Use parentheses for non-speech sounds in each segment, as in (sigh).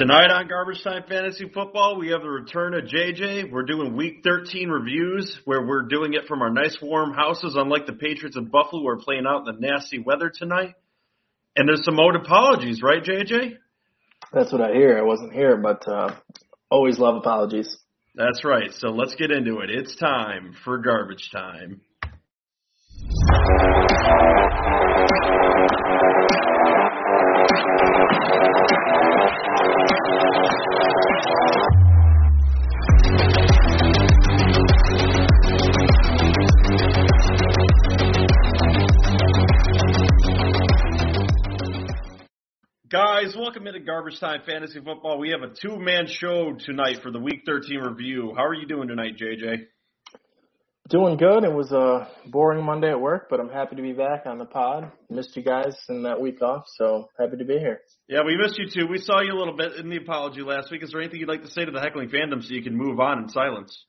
Tonight on Garbage Time Fantasy Football, we have the return of JJ. We're doing Week 13 reviews, where we're doing it from our nice warm houses, unlike the Patriots of Buffalo, who are playing out in the nasty weather tonight. And there's some old apologies, right, JJ? That's what I hear. I wasn't here, but uh, always love apologies. That's right. So let's get into it. It's time for Garbage Time. Guys, welcome into Garbage Time Fantasy Football. We have a two-man show tonight for the Week 13 review. How are you doing tonight, JJ? Doing good. It was a boring Monday at work, but I'm happy to be back on the pod. Missed you guys in that week off, so happy to be here. Yeah, we missed you too. We saw you a little bit in the apology last week. Is there anything you'd like to say to the heckling fandom so you can move on in silence?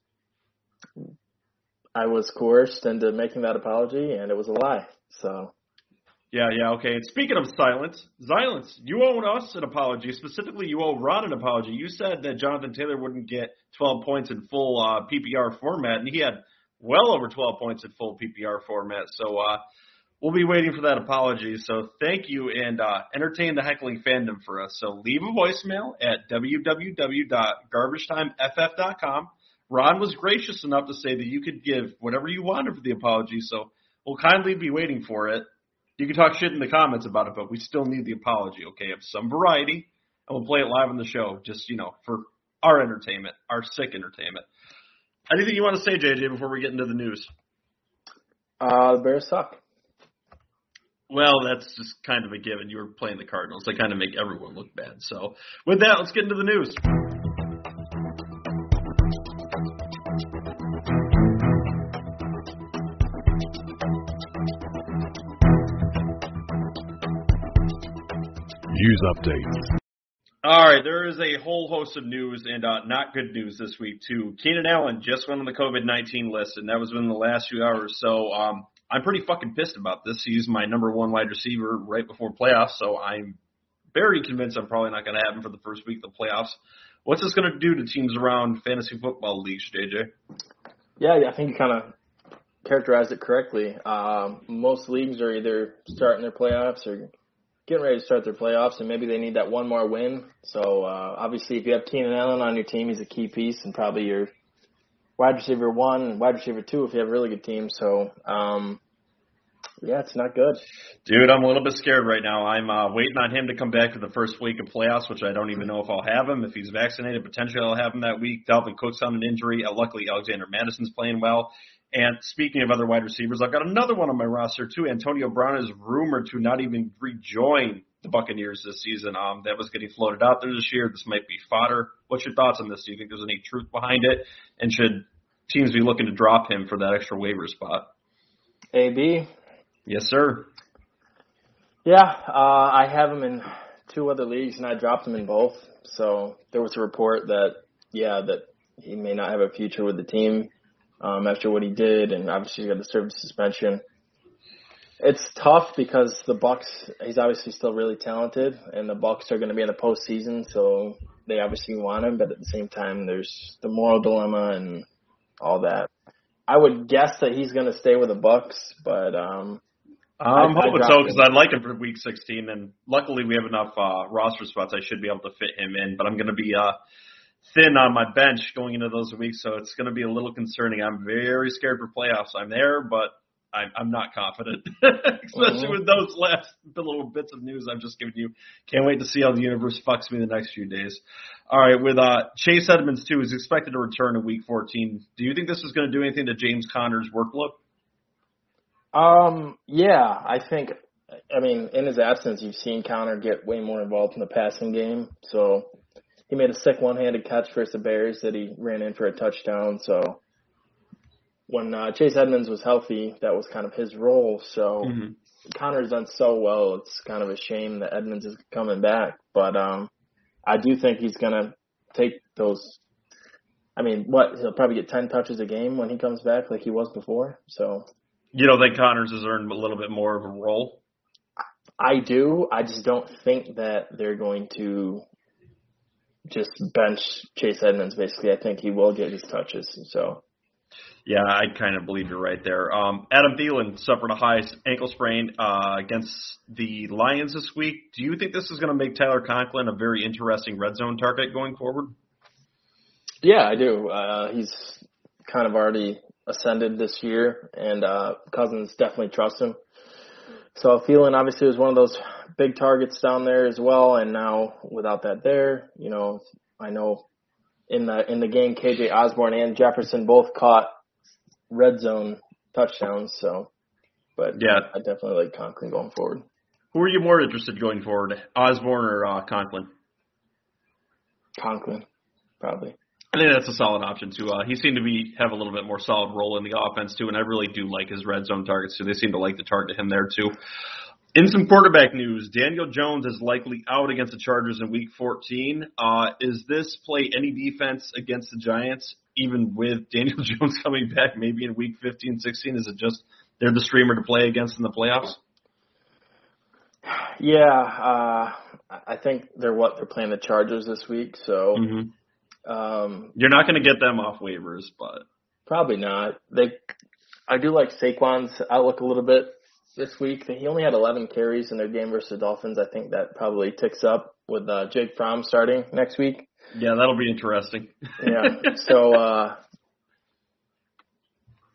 I was coerced into making that apology, and it was a lie. So yeah, yeah, okay. And speaking of silence, silence, you owe us an apology. Specifically, you owe Ron an apology. You said that Jonathan Taylor wouldn't get 12 points in full uh, PPR format, and he had well over 12 points in full PPR format. So uh, we'll be waiting for that apology. So thank you, and uh, entertain the heckling fandom for us. So leave a voicemail at www.garbagetimeff.com. Ron was gracious enough to say that you could give whatever you wanted for the apology, so we'll kindly be waiting for it. You can talk shit in the comments about it, but we still need the apology, okay, of some variety, and we'll play it live on the show, just you know, for our entertainment, our sick entertainment. Anything you want to say, JJ, before we get into the news? Uh, the Bears suck. Well, that's just kind of a given. You were playing the Cardinals. They kind of make everyone look bad. So, with that, let's get into the news. News updates. All right, there is a whole host of news and uh, not good news this week too. Keenan Allen just went on the COVID nineteen list, and that was within the last few hours. So um, I'm pretty fucking pissed about this. He's my number one wide receiver right before playoffs, so I'm very convinced I'm probably not going to have him for the first week of the playoffs. What's this going to do to teams around fantasy football leagues, JJ? Yeah, I think you kind of characterized it correctly. Um, most leagues are either starting their playoffs or getting ready to start their playoffs, and maybe they need that one more win. So uh, obviously, if you have Keenan Allen on your team, he's a key piece, and probably your wide receiver one wide receiver two if you have a really good team. So um, yeah, it's not good. Dude, I'm a little bit scared right now. I'm uh, waiting on him to come back for the first week of playoffs, which I don't even know if I'll have him. If he's vaccinated, potentially I'll have him that week. Dalvin Cook's on an injury. Uh, luckily, Alexander Mattison's playing well. And speaking of other wide receivers, I've got another one on my roster too. Antonio Brown is rumored to not even rejoin the Buccaneers this season. Um, that was getting floated out there this year. This might be fodder. What's your thoughts on this? Do you think there's any truth behind it? And should teams be looking to drop him for that extra waiver spot? AB. Yes, sir. Yeah, uh, I have him in two other leagues, and I dropped him in both. So there was a report that, yeah, that he may not have a future with the team um, after what he did, and obviously he got the suspension. It's tough because the Bucs. He's obviously still really talented, and the Bucs are going to be in the postseason, so they obviously want him. But at the same time, there's the moral dilemma and all that. I would guess that he's going to stay with the Bucs, but um, I'm hoping so because I'd like him for Week 16, and luckily we have enough uh, roster spots. I should be able to fit him in, but I'm going to be uh, thin on my bench going into those weeks, so it's going to be a little concerning. I'm very scared for playoffs. I'm there, but I'm, I'm not confident, (laughs) especially mm-hmm. with those last little bits of news I've just given you. Can't wait to see how the universe fucks me the next few days. All right, with uh, Chase Edmonds too is expected to return in Week 14. Do you think this is going to do anything to James Conner's workload? Um, yeah, I think. I mean, in his absence, you've seen Conner get way more involved in the passing game. So he made a sick one-handed catch versus the Bears that he ran in for a touchdown. So when uh, Chase Edmonds was healthy, that was kind of his role. So mm-hmm. Conner's done so well. It's kind of a shame that Edmonds is coming back, but um, I do think he's gonna take those. I mean, what he'll probably get ten touches a game when he comes back, like he was before. So you don't think Connors has earned a little bit more of a role? I do. I just don't think that they're going to just bench Chase Edmonds. Basically, I think he will get his touches. So. Yeah, I kind of believe you're right there. Um, Adam Thielen suffered a high ankle sprain uh, against the Lions this week. Do you think this is going to make Tyler Conklin a very interesting red zone target going forward? Yeah, I do. Uh, he's kind of already ascended this year, and uh, Cousins definitely trusts him. So Thielen obviously was one of those big targets down there as well, and now without that there, you know, I know in the in the game KJ Osborn and Jefferson both caught red zone touchdowns. So, but yeah, I definitely like Conklin going forward. Who are you more interested going forward, Osborn or uh, Conklin? Conklin, probably. I think that's a solid option too. Uh, he seemed to be have a little bit more solid role in the offense too, and I really do like his red zone targets too. They seem to like to target him there too. In some quarterback news, Daniel Jones is likely out against the Chargers in Week 14. Uh, is this play any defense against the Giants, even with (laughs) Daniel Jones coming back maybe in Week 15, 16? Is it just they're the streamer to play against in the playoffs? (sighs) Yeah, uh, I think they're what they're playing the Chargers this week, so mm-hmm. um, you're not going to get them off waivers, but probably not. They, I do like Saquon's outlook a little bit this week. He only had 11 carries in their game versus the Dolphins. I think that probably ticks up with uh, Jake Fromm starting next week. Yeah, that'll be interesting. yeah. So, (laughs) uh,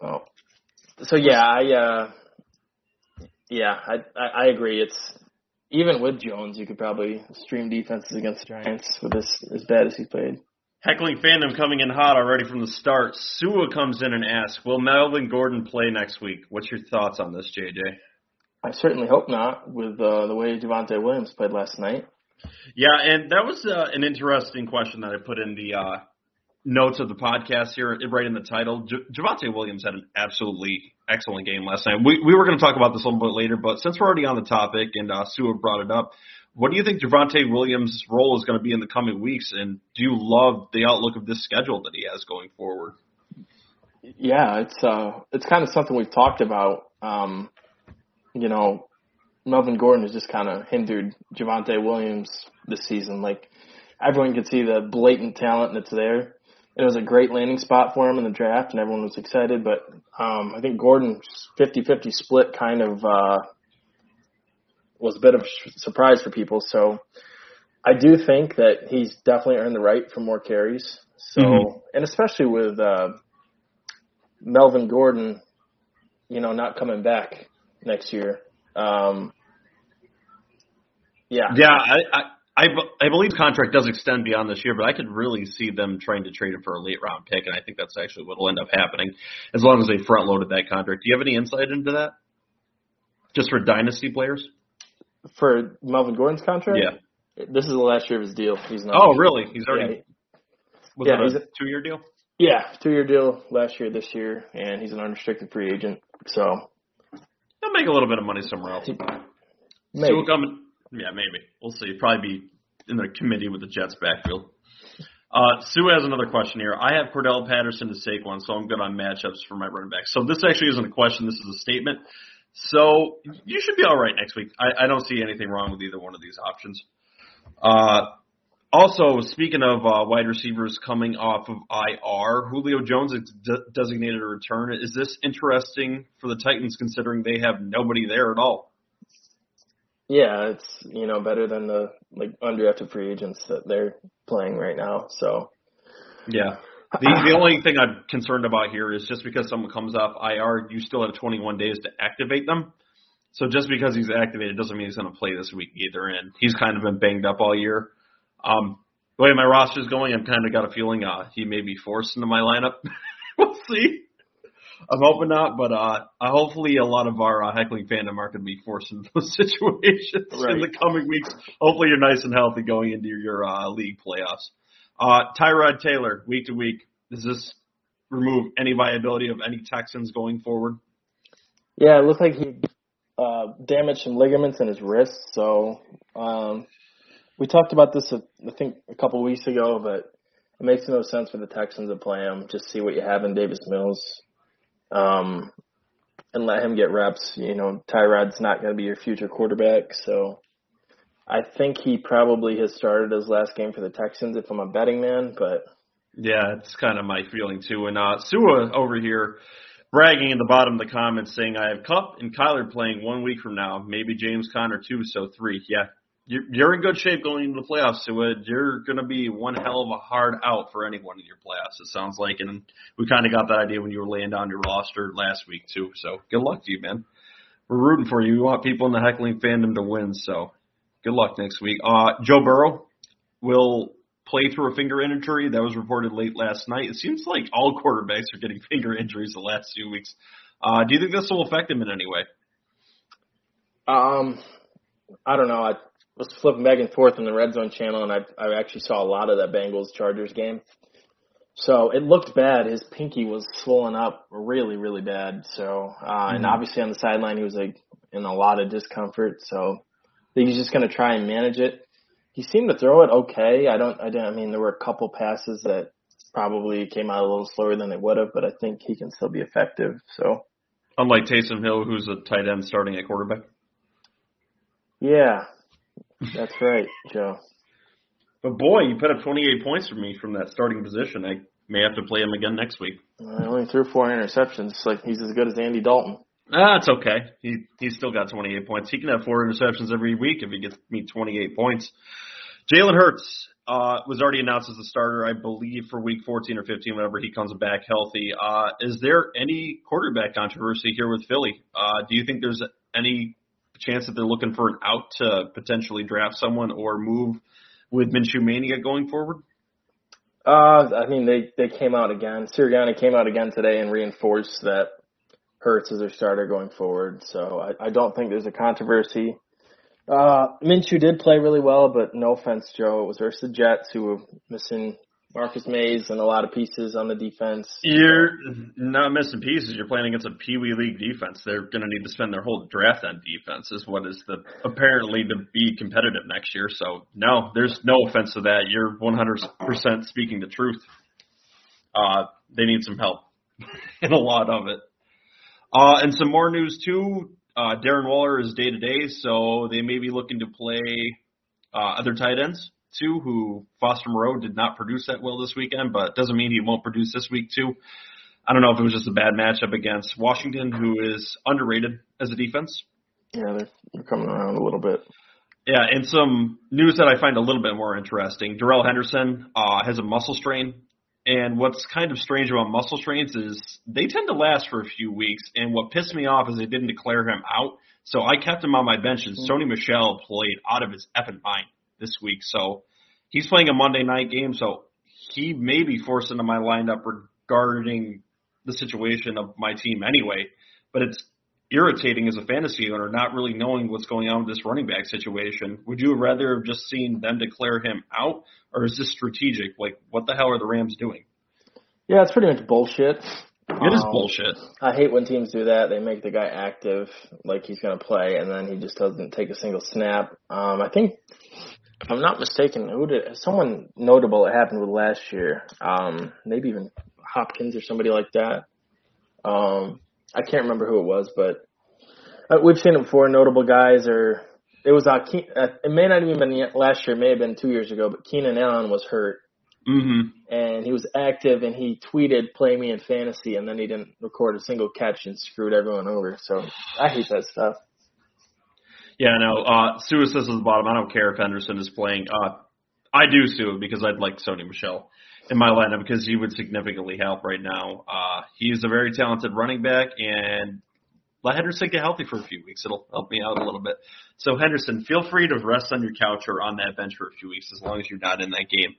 oh, so yeah, I, uh, yeah, I, I, I agree. It's even with Jones, you could probably stream defenses against the Giants with this as bad as he played. Heckling fandom coming in hot already from the start. Sua comes in and asks, "Will Melvin Gordon play next week?" What's your thoughts on this, JJ? I certainly hope not, with uh, the way Javonte Williams played last night. Yeah, and that was uh, an interesting question that I put in the uh, notes of the podcast here, right in the title. J- Javonte Williams had an absolutely excellent game last night. We we were going to talk about this a little bit later, but since we're already on the topic and uh, Sue brought it up, what do you think Javonte Williams' role is going to be in the coming weeks? And do you love the outlook of this schedule that he has going forward? Yeah, it's uh, it's kind of something we've talked about. Um, you know, Melvin Gordon has just kind of hindered Javonte Williams this season. Like everyone could see the blatant talent that's there it was a great landing spot for him in the draft, and everyone was excited. But um, I think Gordon's 50-50 split kind of uh, was a bit of a surprise for people. So I do think that he's definitely earned the right for more carries. So mm-hmm. and especially with uh, Melvin Gordon, you know, not coming back next year. Um, yeah, yeah, I, I I, I believe contract does extend beyond this year, but I could really see them trying to trade it for a late round pick, and I think that's actually what will end up happening as long as they front loaded that contract. Do you have any insight into that? Just for dynasty players? For Melvin Gordon's contract? Yeah. This is the last year of his deal. He's not. Oh, really? He's already. Yeah, yeah he's a two year deal. Yeah, two year deal last year, this year, and he's an unrestricted free agent. So he'll make a little bit of money somewhere else. Maybe. So coming yeah, maybe. We'll see. Probably be in the committee with the Jets backfield. Uh, Sue has another question here. I have Cordell Patterson to Saquon, so I'm good on matchups for my running back. So this actually isn't a question. This is a statement. So you should be all right next week. I, I don't see anything wrong with either one of these options. Uh, also, speaking of uh, wide receivers coming off of IR, Julio Jones is de- designated a return. Is this interesting for the Titans considering they have nobody there at all? Yeah, it's you know better than the like undrafted free agents that they're playing right now. So yeah, the the only thing I'm concerned about here is just because someone comes off IR, you still have 21 days to activate them. So just because he's activated doesn't mean he's going to play this week either. And he's kind of been banged up all year. Um, the way my roster's going, I've kind of got a feeling uh, he may be forced into my lineup. (laughs) we'll see. I'm hoping not, but uh, hopefully a lot of our uh, heckling fandom are going to be forced into those (laughs) situations right. in the coming weeks. Hopefully you're nice and healthy going into your uh, league playoffs. Uh, Tyrod Taylor, week to week, does this remove any viability of any Texans going forward? Yeah, it looks like he uh, damaged some ligaments in his wrist. So um, we talked about this, uh, I think, a couple weeks ago, but it makes no sense for the Texans to play him. Just see what you have in Davis Mills um, and let him get reps. You know, Tyrod's not going to be your future quarterback, so I think he probably has started his last game for the Texans if I'm a betting man, but yeah, it's kind of my feeling too. And uh Sua over here bragging in the bottom of the comments saying I have Kupp and Kyler playing one week from now, maybe James Conner two, so three. Yeah, you're, you're in good shape going into the playoffs, Sua. You're going to be one hell of a hard out for anyone in your playoffs. It sounds like, and we kind of got that idea when you were laying down your roster last week too. So good luck to you, man. We're rooting for you. We want people in the heckling fandom to win. So good luck next week. Uh, Joe Burrow will play through a finger injury. That was reported late last night. It seems like all quarterbacks are getting (laughs) finger injuries the last few weeks. Uh, do you think this will affect him in any way? Um, I don't know. I was flipping back and forth in the red zone channel, and I I actually saw a lot of that Bengals Chargers game. So it looked bad. His pinky was swollen up really, really bad. So, uh, mm-hmm. and obviously on the sideline, he was like in a lot of discomfort. So I think he's just going to try and manage it. He seemed to throw it okay. I don't, I didn't, I mean, there were a couple passes that probably came out a little slower than they would have, but I think he can still be effective. So, unlike Taysom Hill, who's a tight end starting at quarterback. Yeah, that's right, Joe. But boy, you put up 28 points for me from that starting position. I may have to play him again next week. I only threw four interceptions. Like he's as good as Andy Dalton. Ah, it's okay. He he's still got 28 points. He can have four interceptions every week if he gets me 28 points. Jalen Hurts uh, was already announced as a starter, I believe, for Week 14 or 15, whenever he comes back healthy. Uh, is there any quarterback controversy here with Philly? Uh, do you think there's any chance that they're looking for an out to potentially draft someone or move with Minshew Mania going forward? Uh, I mean, they, they came out again. Sirianni came out again today and reinforced that Hurts as their starter going forward. So I, I don't think there's a controversy. Uh, Minshew did play really well, but no offense, Joe. It was versus the Jets who were missing Marcus Maye and a lot of pieces on the defense. You're not missing pieces. You're playing against a Pee Wee League defense. They're going to need to spend their whole draft on defense, is what is the apparently to be competitive next year. So no, there's no offense to that. You're 100% speaking the truth. Uh, they need some help, (laughs) and a lot of it. Uh, and some more news too. Uh, Darren Waller is day to day, so they may be looking to play uh, other tight ends too, who Foster Moreau did not produce that well this weekend, but doesn't mean he won't produce this week too. I don't know if it was just a bad matchup against Washington, who is underrated as a defense. Yeah, they're, they're coming around a little bit. Yeah, and some news that I find a little bit more interesting. Darrell Henderson uh, has a muscle strain, and what's kind of strange about muscle strains is they tend to last for a few weeks. And what pissed me off is they didn't declare him out, so I kept him on my bench. And mm-hmm. Sony Michel played out of his effing mind this week. So he's playing a Monday night game, so he may be forced into my lineup regarding the situation of my team anyway. But it's irritating as a fantasy owner not really knowing what's going on with this running back situation. Would you rather have just seen them declare him out, or is this strategic? Like, what the hell are the Rams doing? Yeah, it's pretty much bullshit. It is um, bullshit. I hate when teams do that. They make the guy active, like he's going to play, and then he just doesn't take a single snap. Um, I think if I'm not mistaken, who did someone notable it happened with last year? Um, maybe even Hopkins or somebody like that. Um, I can't remember who it was, but uh, we've seen it before. Notable guys, or it was uh, Ke- uh, it may not even been last year, it may have been two years ago, but Keenan Allen was hurt, mm-hmm. and he was active, and he tweeted "Play me in fantasy," and then he didn't record a single catch and screwed everyone over. So I hate that stuff. Yeah, no. Uh, Sue says at the bottom. I don't care if Henderson is playing. Uh, I do Sue because I'd like Sony Michel in my lineup because he would significantly help right now. Uh, he's a very talented running back, and let Henderson get healthy for a few weeks. It'll help me out a little bit. So Henderson, feel free to rest on your couch or on that bench for a few weeks as long as you're not in that game.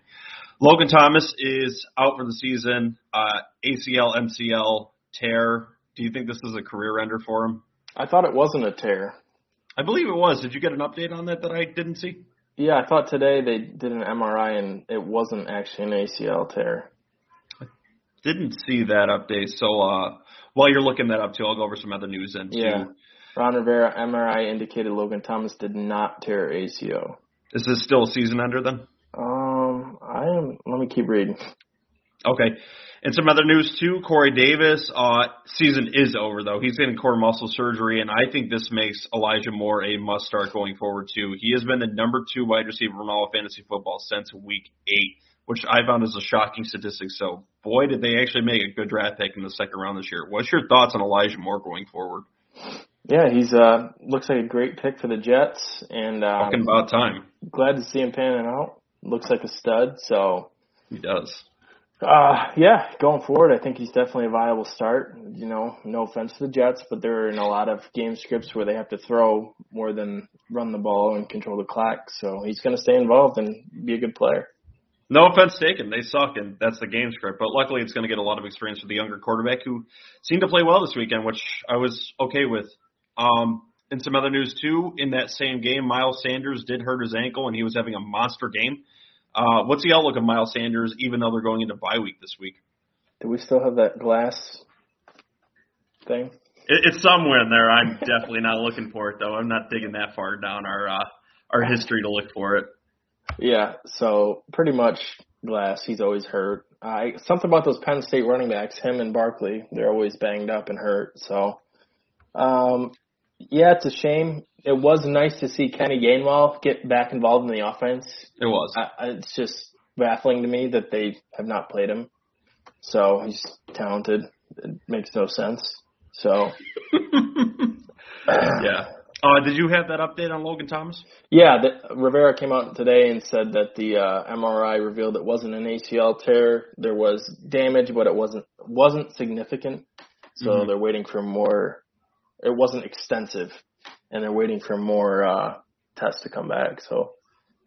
Logan Thomas is out for the season. Uh, ACL, MCL tear. Do you think this is a career ender for him? I thought it wasn't a tear. I believe it was. Did you get an update on that that I didn't see? Yeah, I thought today they did an MRI and it wasn't actually an ACL tear. I didn't see that update. So uh, while you're looking that up too, I'll go over some other news then too. Yeah. Ron Rivera MRI indicated Logan Thomas did not tear ACL. Is this still a season under then? Um, I am. Let me keep reading. Okay. And some other news too, Corey Davis, uh, season is over though. He's getting core muscle surgery and I think this makes Elijah Moore a must start going forward too. He has been the number two wide receiver in all of fantasy football since week eight, which I found is a shocking statistic. So boy, did they actually make a good draft pick in the second round this year. What's your thoughts on Elijah Moore going forward? Yeah, he's uh looks like a great pick for the Jets and uh talking about time. Glad to see him panning out. Looks like a stud, so he does. Uh, yeah, going forward, I think he's definitely a viable start. You know, no offense to the Jets, but they're in a lot of game scripts where they have to throw more than run the ball and control the clock. So he's going to stay involved and be a good player. No offense taken. They suck, and that's the game script. But luckily, it's going to get a lot of experience with the younger quarterback who seemed to play well this weekend, which I was okay with. Um, and some other news too. In that same game, Miles Sanders did hurt his ankle, and he was having a monster game. Uh, what's the outlook of Miles Sanders, even though they're going into bye week this week? Do we still have that glass thing? It, it's somewhere in there. I'm (laughs) definitely not looking for it though. I'm not digging that far down our uh, our history to look for it. Yeah, so pretty much glass. He's always hurt. Uh, something about those Penn State running backs, him and Barkley, they're always banged up and hurt. So, um, yeah, it's a shame it was nice to see Kenny Gainwell get back involved in the offense. It was. I, it's just baffling to me that they have not played him. So he's talented. It makes no sense. So. (laughs) yeah. Uh, did you have that update on Logan Thomas? Yeah, the, Rivera came out today and said that the uh, MRI revealed it wasn't an ACL tear. There was damage, but it wasn't wasn't significant. So mm-hmm. they're waiting for more. It wasn't extensive and they're waiting for more uh, tests to come back. So.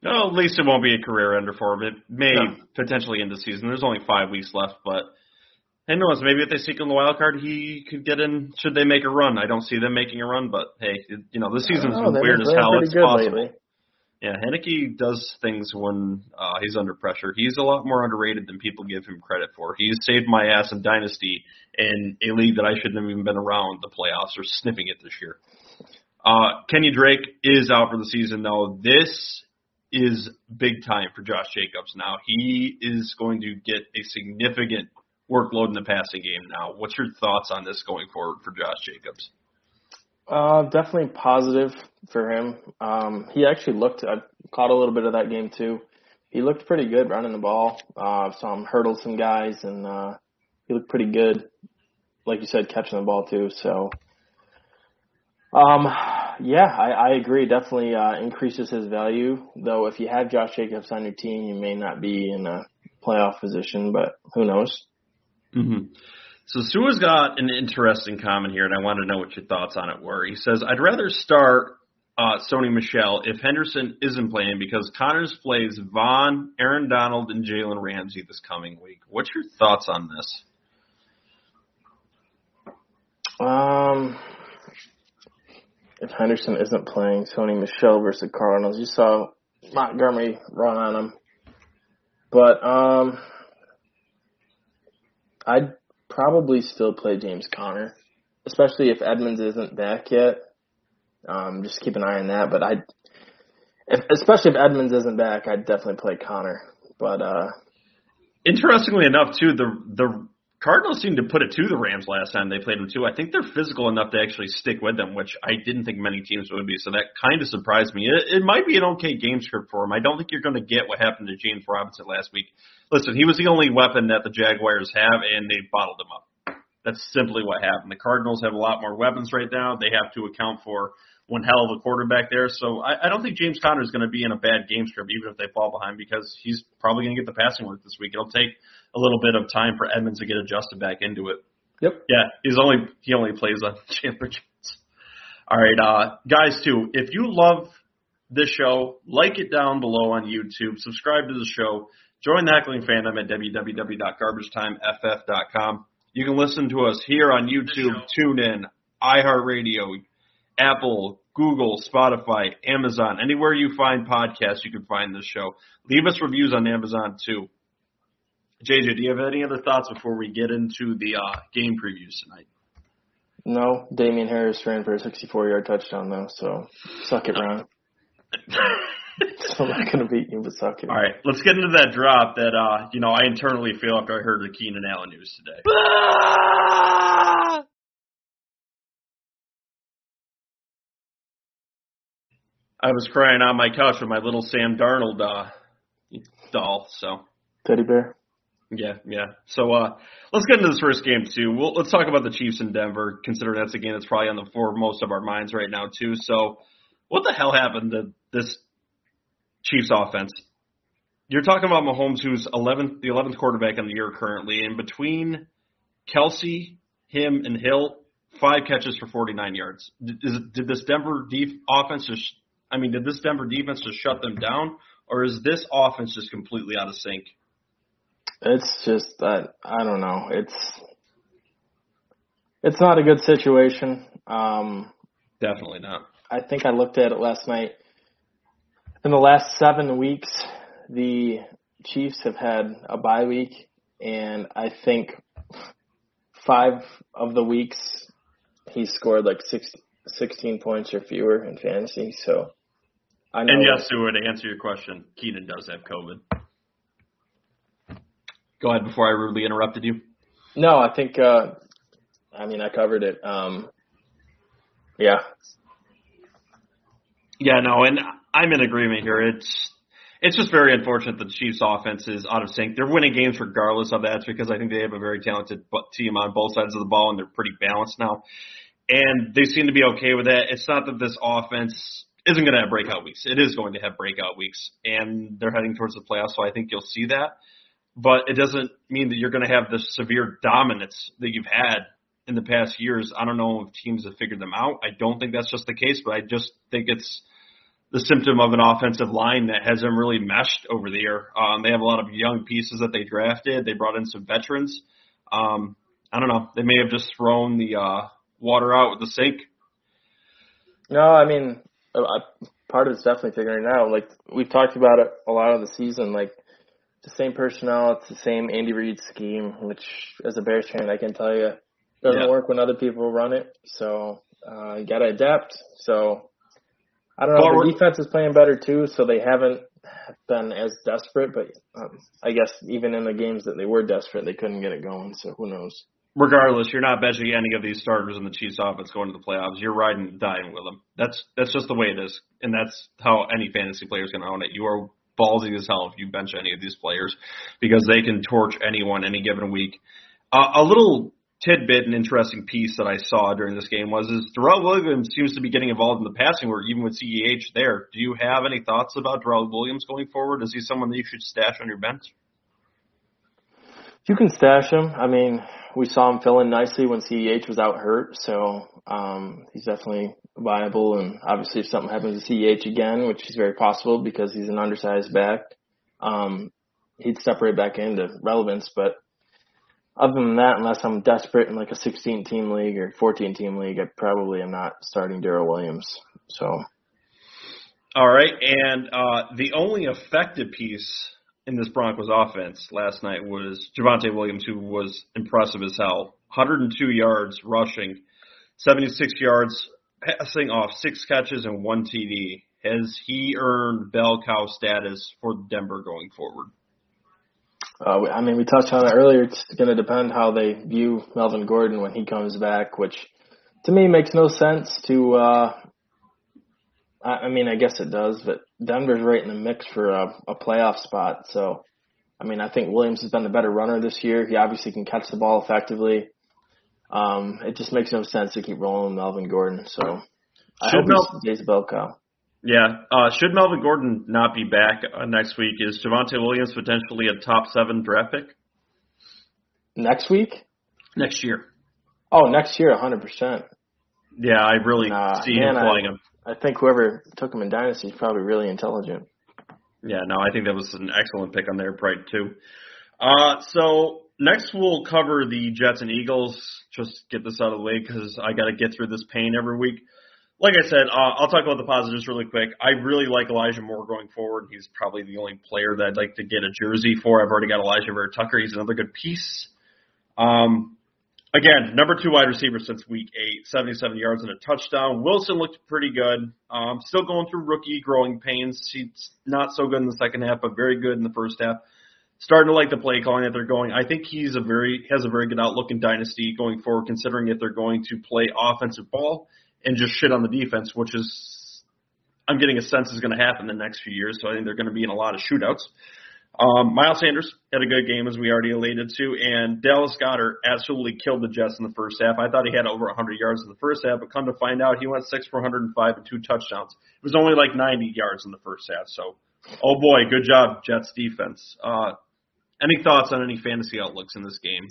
No, at least it won't be a career ender for him. It may no. potentially end the season. There's only five weeks left, but who knows? Maybe if they seek on the wild card, he could get in. Should they make a run? I don't see them making a run, but hey, you know the season's know, weird as hell. It's possible. Lately. Yeah, Heinicke does things when uh, he's under pressure. He's a lot more underrated than people give him credit for. He's saved my ass in Dynasty in a league that I shouldn't have even been around the playoffs or sniffing it this year. Uh, Kenny Drake is out for the season, though. This is big time for Josh Jacobs now. He is going to get a significant workload in the passing game now. What's your thoughts on this going forward for Josh Jacobs? Uh, definitely positive for him. Um, he actually looked, I caught a little bit of that game too. He looked pretty good running the ball. Uh, saw him hurdle some guys and, uh, he looked pretty good. Like you said, catching the ball too. So, um, yeah, I, I agree. Definitely uh, increases his value. Though, if you have Josh Jacobs on your team, you may not be in a playoff position, but who knows? Mm-hmm. So Sua's got an interesting comment here, and I want to know what your thoughts on it were. He says, "I'd rather start uh, Sony Michel if Henderson isn't playing because Connors plays Von, Aaron Donald, and Jalen Ramsey this coming week. What's your thoughts on this?" Um, if Henderson isn't playing, Sony Michel versus Cardinals. You saw Montgomery run on him. But um I'd probably still play James Conner, especially if Edmonds isn't back yet. Um, just keep an eye on that. But I, especially if Edmonds isn't back, I'd definitely play Conner. But uh, interestingly enough, too, the the Cardinals seemed to put it to the Rams last time they played them too. I think they're physical enough to actually stick with them, which I didn't think many teams would be. So that kind of surprised me. It, it might be an okay game script for him. I don't think you're going to get what happened to James Robinson last week. Listen, he was the only weapon that the Jaguars have, and they bottled him up. That's simply what happened. The Cardinals have a lot more weapons right now. They have to account for one hell of a quarterback there. So I, I don't think James Conner is going to be in a bad game script, even if they fall behind, because he's probably going to get the passing work this week. It'll take a little bit of time for Edmonds to get adjusted back into it. Yep. Yeah, he's only he only plays on (laughs) Chandler Jones. All right, uh, guys, too. If you love this show, like it down below on YouTube. Subscribe to the show. Join the Heckling Fandom at www.garbagetimeft.com. You can listen to us here on YouTube, TuneIn, iHeartRadio, Apple, Google, Spotify, Amazon, anywhere you find podcasts, you can find this show. Leave us reviews on Amazon too. JJ, do you have any other thoughts before we get into the uh, game previews tonight? No, Damien Harris ran for a 64 yard touchdown though, so suck it, Ron. (laughs) so I'm not going to beat you, but suck it. All right, let's get into that drop that uh, you know I internally feel after I heard the Keenan Allen news today. I was crying on my couch with my little Sam Darnold uh, doll. So teddy bear. Yeah, yeah. So uh, let's get into this first game too. We'll, let's talk about the Chiefs in Denver. Considering that's a game that's probably on the foremost of our minds right now too. So, what the hell happened to this Chiefs offense? You're talking about Mahomes, who's 11th, the 11th quarterback in the year currently, and between Kelce, him, and Hill, five catches for 49 yards. Did, did this Denver def- offense just? I mean, did this Denver defense just shut them down, or is this offense just completely out of sync? It's just that I don't know. It's it's not a good situation. Um, Definitely not. I think I looked at it last night. In the last seven weeks, the Chiefs have had a bye week, and I think five of the weeks he scored like six, 16 points or fewer in fantasy. So I know. And yes, Sue, to answer your question, Keenan does have COVID. Go ahead before I rudely interrupted you. No, I think, uh, I mean, I covered it. Um, yeah. Yeah, no, and I'm in agreement here. It's, it's just very unfortunate that the Chiefs offense is out of sync. They're winning games regardless of that. It's because I think they have a very talented team on both sides of the ball and they're pretty balanced now. And they seem to be okay with that. It's not that this offense isn't going to have breakout weeks. It is going to have breakout weeks and they're heading towards the playoffs. So I think you'll see that but it doesn't mean that you're going to have the severe dominance that you've had in the past years. I don't know if teams have figured them out. I don't think that's just the case, but I just think it's the symptom of an offensive line that hasn't really meshed over the year. Um, they have a lot of young pieces that they drafted. They brought in some veterans. Um, I don't know. They may have just thrown the uh, water out with the sink. No, I mean, part of it's definitely figuring it out. Like we've talked about it a lot of the season. Like the same personnel. It's the same Andy Reid scheme, which as a Bears fan, I can tell you doesn't yeah. work when other people run it. So uh, you got to adapt. So I don't know. Forward. The defense is playing better too, so they haven't been as desperate. But um, I guess even in the games that they were desperate, they couldn't get it going. So who knows? Regardless, you're not benching any of these starters in the Chiefs offense going to the playoffs. You're riding dying with them. That's that's just the way it is, and that's how any fantasy player is going to own it. You are ballsy as hell if you bench any of these players because they can torch anyone any given week. Uh, a little tidbit and interesting piece that I saw during this game was is Darrel Williams seems to be getting involved in the passing work even with CEH there. Do you have any thoughts about Darrel Williams going forward? Is he someone that you should stash on your bench? You can stash him. I mean, we saw him fill in nicely when CEH was out hurt, so um, he's definitely viable. And obviously, if something happens to CEH again, which is very possible because he's an undersized back, um, he'd step right back into relevance. But other than that, unless I'm desperate in like a 16 team league or 14 team league, I probably am not starting Darrel Williams. So. All right, and uh, the only effective piece in this Broncos offense last night was Javonte Williams, who was impressive as hell. 102 yards rushing, 76 yards passing off six catches and one TD. Has he earned bell cow status for Denver going forward? Uh, I mean, we touched on it earlier. It's going to depend how they view Melvin Gordon when he comes back, which to me makes no sense to. Uh, I mean, I guess it does, but Denver's right in the mix for a, a playoff spot. So, I mean, I think Williams has been the better runner this year. He obviously can catch the ball effectively. Um, it just makes no sense to keep rolling Melvin Gordon. So I should hope Mel- he stays bell cow. Yeah. Uh, should Melvin Gordon not be back uh, next week? Is Javonte Williams potentially a top seven draft pick? Next week? Next year. Oh, next year, 100%. Yeah, I really uh, see man, him playing him. I think whoever took him in Dynasty is probably really intelligent. Yeah, no, I think that was an excellent pick on their part, too. Uh, so next we'll cover the Jets and Eagles. Just get this out of the way because I got to get through this pain every week. Like I said, uh, I'll talk about the positives really quick. I really like Elijah Moore going forward. He's probably the only player that I'd like to get a jersey for. I've already got Alijah Vera-Tucker. He's another good piece. Um, again, number two wide receiver since week eight, 77 yards and a touchdown. Wilson looked pretty good. Um, still going through rookie growing pains. He's not so good in the second half, but very good in the first half. Starting to like the play calling that they're going. I think he's a very has a very good outlook in dynasty going forward, considering if they're going to play offensive ball and just shit on the defense, which is I'm getting a sense is going to happen the next few years. So I think they're going to be in a lot of shootouts. Um, Miles Sanders had a good game, as we already alluded to, and Dallas Goedert absolutely killed the Jets in the first half. I thought he had over 100 yards in the first half, but come to find out, he went six for 105 and two touchdowns. It was only like 90 yards in the first half. So, oh boy, good job, Jets defense. Uh, any thoughts on any fantasy outlooks in this game?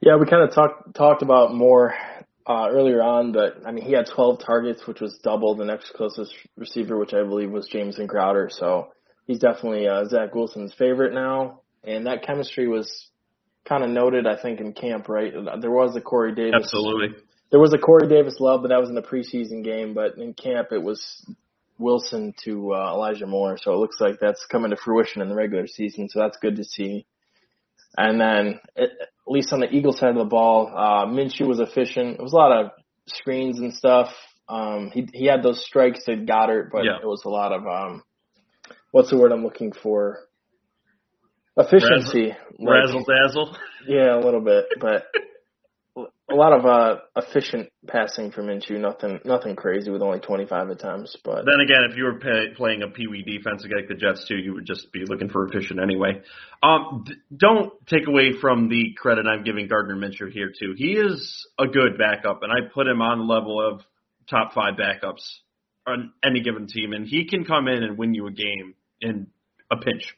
Yeah, we kind of talked talked about more uh, earlier on, but I mean, he had 12 targets, which was double the next closest receiver, which I believe was Jamison Crowder. So he's definitely uh, Zach Wilson's favorite now, and that chemistry was kind of noted, I think, in camp. Right, there was a Corey Davis. Absolutely. There was a Corey Davis love, but that was in the preseason game. But in camp, it was Wilson to uh, Elijah Moore. So it looks like that's coming to fruition in the regular season. So that's good to see. And then, at least on the Eagle side of the ball, uh, Minshew was efficient. It was a lot of screens and stuff. Um, he he had those strikes at Goedert, but yeah. it was a lot of um, what's the word I'm looking for? Efficiency. Razzle, like, dazzle. Yeah, a little bit, but a lot of uh, efficient passing from Minshew. Nothing, nothing crazy with only 25 attempts. But then again, if you were pay, playing a Pee Wee defense against the Jets too, you would just be looking for efficient anyway. Um, d- don't take away from the credit I'm giving Gardner Minshew here too. He is a good backup, and I put him on the level of top five backups on any given team, and he can come in and win you a game in a pinch.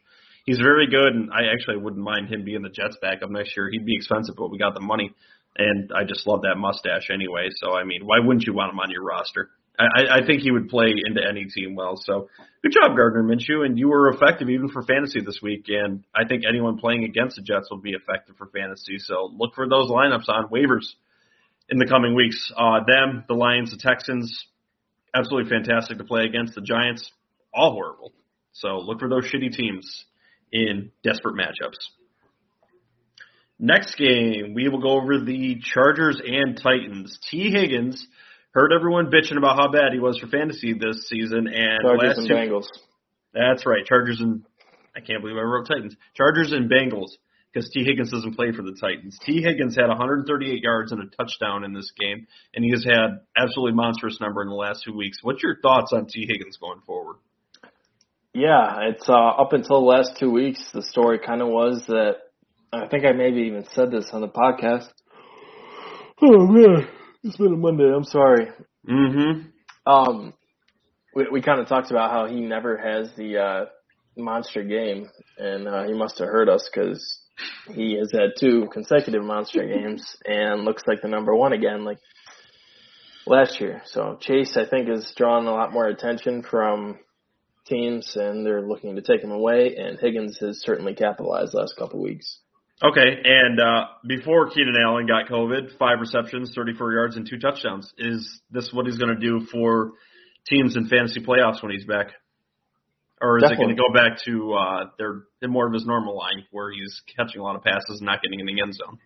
He's very good, and I actually wouldn't mind him being the Jets backup next year. He'd be expensive, but we got the money, and I just love that mustache anyway. So I mean, why wouldn't you want him on your roster? I, I think he would play into any team well. So good job, Gardner Minshew, and you were effective even for fantasy this week. And I think anyone playing against the Jets will be effective for fantasy. So look for those lineups on waivers in the coming weeks. Uh, them, the Lions, the Texans, absolutely fantastic to play against. The Giants, all horrible. So look for those shitty teams in desperate matchups. Next game, we will go over the Chargers and Titans. Tee Higgins heard everyone bitching about how bad he was for fantasy this season, and Chargers last and two, Bengals. That's right, Chargers and I can't believe I wrote Titans. Chargers and Bengals because Tee Higgins doesn't play for the Titans. Tee Higgins had 138 yards and a touchdown in this game, and he has had absolutely monstrous number in the last two weeks. What's your thoughts on Tee Higgins going forward? Yeah, it's uh, up until the last two weeks. The story kind of was that I think I maybe even said this on the podcast. Oh man, it's been a Monday. I'm sorry. Mm-hmm. Um, we we kind of talked about how he never has the uh, monster game, and uh, he must have heard us because he has had two consecutive monster games and looks like the number one again, like last year. So Chase, I think, is drawing a lot more attention from teams, and they're looking to take him away. And Higgins has certainly capitalized last couple weeks. Okay, and uh, before Keenan Allen got COVID, five receptions, 34 yards, and two touchdowns. Is this what he's going to do for teams in fantasy playoffs when he's back? Or is Definitely. it going to go back to uh, their more of his normal line where he's catching a lot of passes and not getting in the end zone?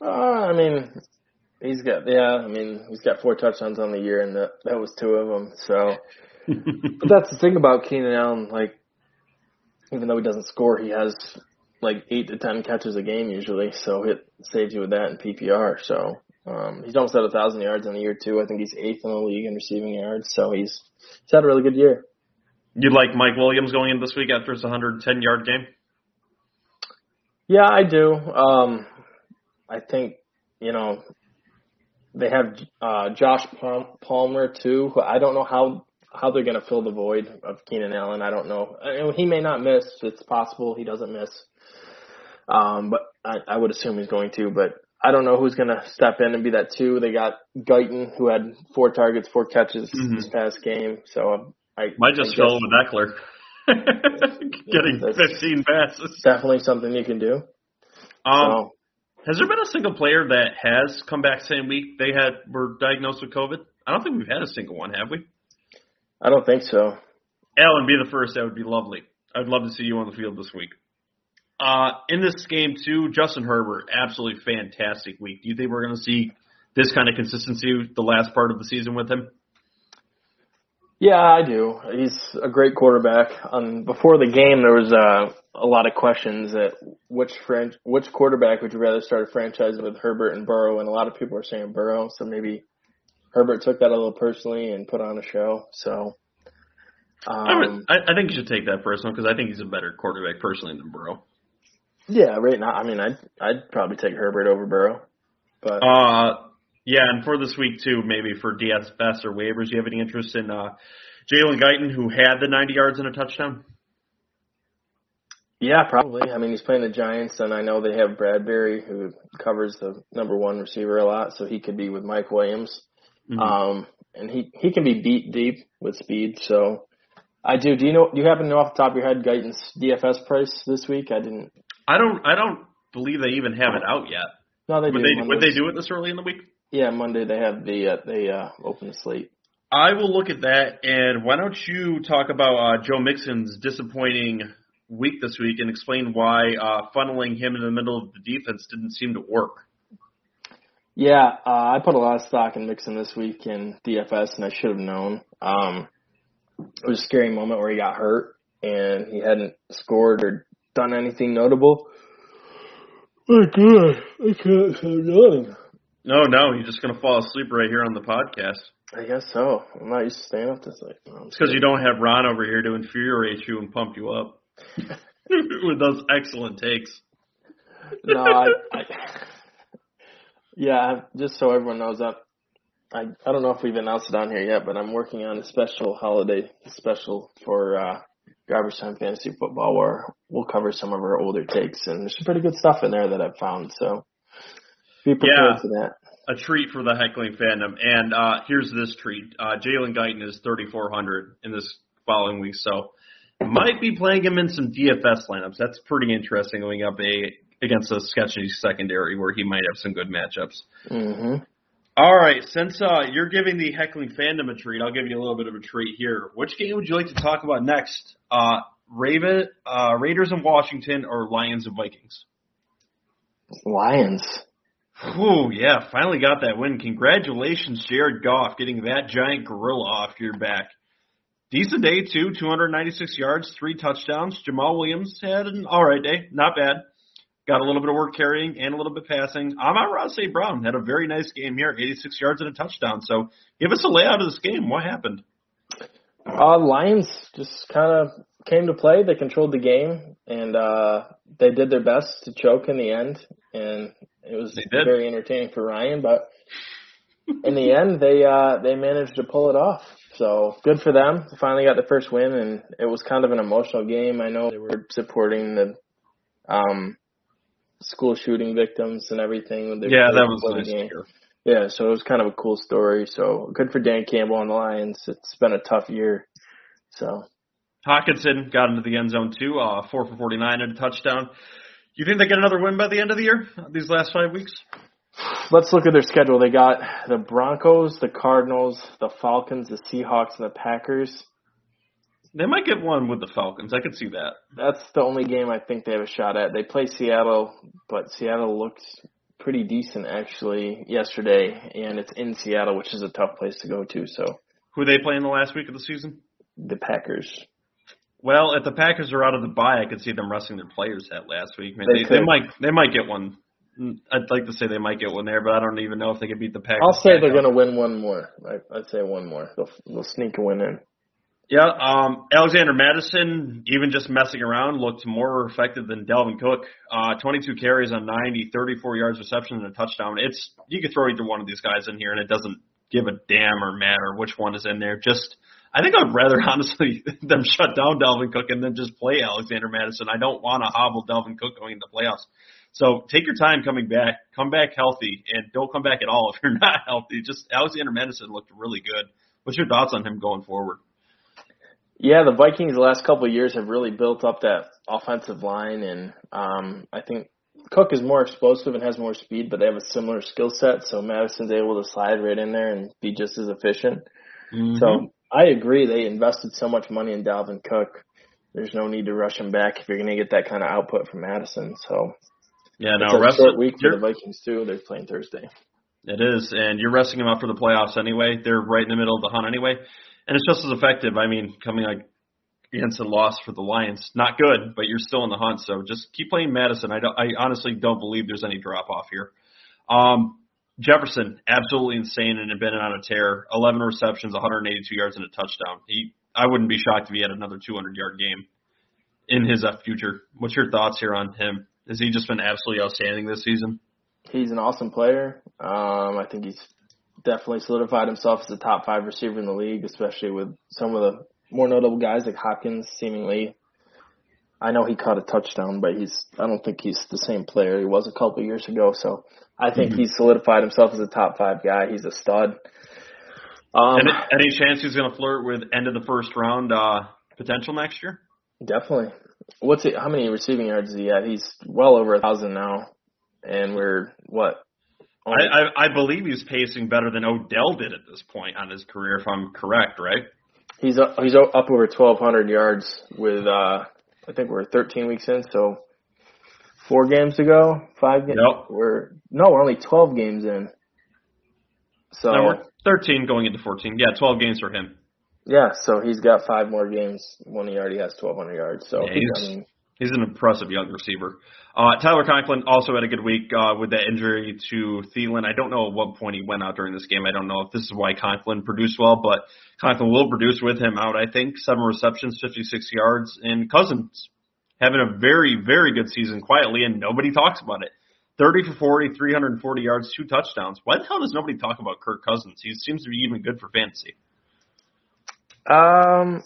Uh, I mean, he's got yeah. I mean, he's got four touchdowns on the year, and that that was two of them. So (laughs) but that's the thing about Keenan Allen. Like, even though he doesn't score, he has like eight to ten catches a game usually, so it saves you with that in PPR. So um, he's almost at a thousand yards in a year too. I think he's eighth in the league in receiving yards, so he's he's had a really good year. You'd like Mike Williams going in this week after his 110 yard game? Yeah, I do. Um, I think you know they have uh, Josh Palmer too. I don't know how how they're going to fill the void of Keenan Allen, I don't know. I mean, he may not miss. It's possible he doesn't miss. Um, but I, I would assume he's going to. But I don't know who's going to step in and be that two. They got Guyton, who had four targets, four catches mm-hmm. this past game. So I might just fill in with Ekeler. (laughs) (laughs) Getting 15 passes. Definitely something you can do. Um, so. Has there been a single player that has come back same week they had were diagnosed with COVID? I don't think we've had a single one, have we? I don't think so. Allen, be the first. That would be lovely. I'd love to see you on the field this week. Uh, in this game too, Justin Herbert, absolutely fantastic week. Do you think we're going to see this kind of consistency the last part of the season with him? Yeah, I do. He's a great quarterback. Um, before the game, there was uh, a lot of questions that which fran- which quarterback would you rather start a franchise with, Herbert and Burrow? And a lot of people are saying Burrow. So maybe Herbert took that a little personally and put on a show. So um, I, I think you should take that personal because I think he's a better quarterback personally than Burrow. Yeah, right now, I mean, I'd I'd probably take Herbert over Burrow. But uh, yeah, and for this week too, maybe for DFS or waivers, do you have any interest in uh, Jalen Guyton, who had the 90 yards and a touchdown? Yeah, probably. I mean, he's playing the Giants, and I know they have Bradberry, who covers the number one receiver a lot, so he could be with Mike Williams. Mm-hmm. Um, and he he can be beat deep with speed. So I do. Do you know? Do you happen to know off the top of your head Guyton's DFS price this week? I didn't. I don't. I don't believe they even have it out yet. No, they would do. They, would they do it this early in the week? Yeah, Monday they have the uh, they uh, open the slate. I will look at that, and why don't you talk about uh, Joe Mixon's disappointing week this week and explain why uh, funneling him in the middle of the defense didn't seem to work. Yeah, uh, I put a lot of stock in Mixon this week in DFS, and I should have known. Um, it was a scary moment where he got hurt, and he hadn't scored or done anything notable. Oh, God, I can't say nothing. No, no, you're just gonna fall asleep right here on the podcast. I guess so. I'm not used to staying up this late. No, it's because you don't have Ron over here to infuriate you and pump you up (laughs) (laughs) with those excellent takes. no, I, I, (laughs) yeah, just so everyone knows that I I don't know if we've announced it on here yet, but I'm working on a special holiday special for uh Garbage Time Fantasy Football where we'll cover some of our older takes and there's some pretty good stuff in there that I've found. So be prepared yeah, for that. A treat for the heckling fandom. And uh, here's this treat: uh, Jalen Guyton is 3,400 in this following week, so might be playing him in some DFS lineups. That's pretty interesting going up a against a sketchy secondary where he might have some good matchups. Mm-hmm. All right, since uh, you're giving the heckling fandom a treat, I'll give you a little bit of a treat here. Which game would you like to talk about next? Uh, Raven, uh, Raiders and Washington, or Lions and Vikings? Lions. Oh yeah, finally got that win. Congratulations, Jared Goff, getting that giant gorilla off your back. Decent day too, 296 yards, three touchdowns. Jamaal Williams had an all right day, not bad. Got a little bit of work carrying and a little bit passing. Amon-Ra St. Brown had a very nice game here, 86 yards and a touchdown. So give us a layout of this game. What happened? Uh, Lions just kind of came to play. They controlled the game, and uh, they did their best to choke in the end. And it was very entertaining for Ryan, but in the end, they uh, they managed to pull it off. So good for them. They finally got the first win, and it was kind of an emotional game. I know they were supporting the um, school shooting victims and everything. Yeah, that was nice game. Yeah, so it was kind of a cool story. So good for Dan Campbell and the Lions. It's been a tough year. So Hockenson got into the end zone too, uh, four for forty nine and a touchdown. You think they get another win by the end of the year? These last five weeks? Let's look at their schedule. They got the Broncos, the Cardinals, the Falcons, the Seahawks, and the Packers. They might get one with the Falcons. I could see that. That's the only game I think they have a shot at. They play Seattle, but Seattle looks pretty decent actually yesterday, and it's in Seattle, which is a tough place to go to. So, who are they playing the last week of the season? The Packers. Well, if the Packers are out of the bye, I could see them resting their players that last week. I mean, they, they, they might they might get one. I'd like to say they might get one there, but I don't even know if they could beat the Packers. I'll say they're going to win one more. I, I'd say one more. They'll, they'll sneak a win in. Yeah, um, Alexander Mattison, even just messing around, looked more effective than Dalvin Cook. Uh, 22 carries on 90, 34 yards reception and a touchdown. It's you could throw either one of these guys in here, and it doesn't give a damn or matter which one is in there. Just I think I'd rather (laughs) honestly them shut down Dalvin Cook and then just play Alexander Mattison. I don't want to hobble Dalvin Cook going into playoffs. So take your time coming back, come back healthy, and don't come back at all (laughs) if you're not healthy. Just Alexander Mattison looked really good. What's your thoughts on him going forward? Yeah, the Vikings the last couple of years have really built up that offensive line, and um, I think Cook is more explosive and has more speed, but they have a similar skill set. So Mattison's able to slide right in there and be just as efficient. Mm-hmm. So I agree. They invested so much money in Dalvin Cook. there's no need to rush him back if you're going to get that kind of output from Mattison. So yeah, it's a rest short week for the Vikings too. They're playing Thursday. It is, and you're resting them up for the playoffs anyway. They're right in the middle of the hunt anyway, and it's just as effective. I mean, coming like against a loss for the Lions, not good, but you're still in the hunt. So just keep playing Mattison. I don't, I honestly don't believe there's any drop off here. Um, Jefferson, absolutely insane and had been on a tear. 11 receptions, 182 yards, and a touchdown. He, I wouldn't be shocked if he had another 200 yard game in his uh, future. What's your thoughts here on him? Has he just been absolutely outstanding this season? He's an awesome player. Um, I think he's definitely solidified himself as a top five receiver in the league, especially with some of the more notable guys like Hopkins seemingly. I know he caught a touchdown, but he's I don't think he's the same player he was a couple years ago. So I think mm-hmm. he's solidified himself as a top five guy. He's a stud. Um, any, any chance he's going to flirt with end of the first round uh, potential next year? Definitely. What's it? How many receiving yards is he at? He's well over a thousand now, and we're what? I, I I believe he's pacing better than Odell did at this point on his career, if I'm correct, right? He's up, he's up over 1,200 yards with uh, I think we're 13 weeks in, so four games to go, five games. Yep. We're no, we're only 12 games in. So no, we're 13 going into 14. Yeah, 12 games for him. Yeah, so he's got five more games when he already has 1,200 yards. So yeah, he's, I mean, he's an impressive young receiver. Uh, Tyler Conklin also had a good week uh, with that injury to Thielen. I don't know at what point he went out during this game. I don't know if this is why Conklin produced well, but Conklin will produce with him out. I think seven receptions, 56 yards, and Cousins having a very, very good season quietly, and nobody talks about it. 30 for 40, 340 yards, two touchdowns. Why the hell does nobody talk about Kirk Cousins? He seems to be even good for fantasy. Um,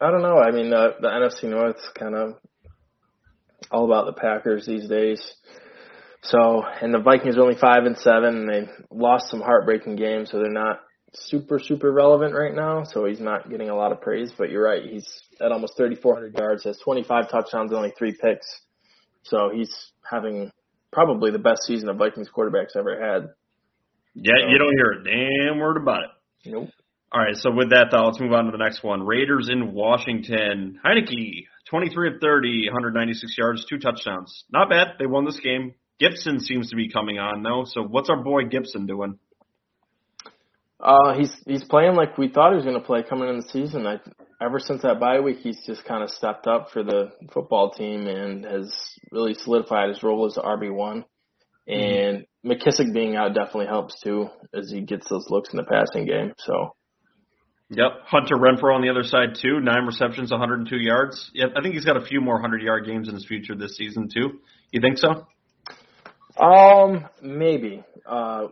I don't know. I mean, the, the NFC North kind of all about the Packers these days. So, and the Vikings are only five and seven, and they lost some heartbreaking games, so they're not super super relevant right now. So he's not getting a lot of praise. But you're right, he's at almost 3,400 yards, has 25 touchdowns, and only three picks. So he's having probably the best season of Vikings quarterback's ever had. Yeah, so, you don't hear a damn word about it. Nope. All right, so with that, though, let's move on to the next one. Raiders in Washington. Heinicke, 23 of 30, 196 yards, two touchdowns. Not bad. They won this game. Gibson seems to be coming on, though. So what's our boy Gibson doing? Uh, he's he's playing like we thought he was going to play coming in the season. I, ever since that bye week, he's just kind of stepped up for the football team and has really solidified his role as the RB one. And mm-hmm. McKissic being out definitely helps too, as he gets those looks in the passing game. So Yep. Hunter Renfrow on the other side too. Nine receptions, 102 yards. Yep. I think he's got a few more 100 yard games in his future this season too. You think so? Um, maybe. Uh,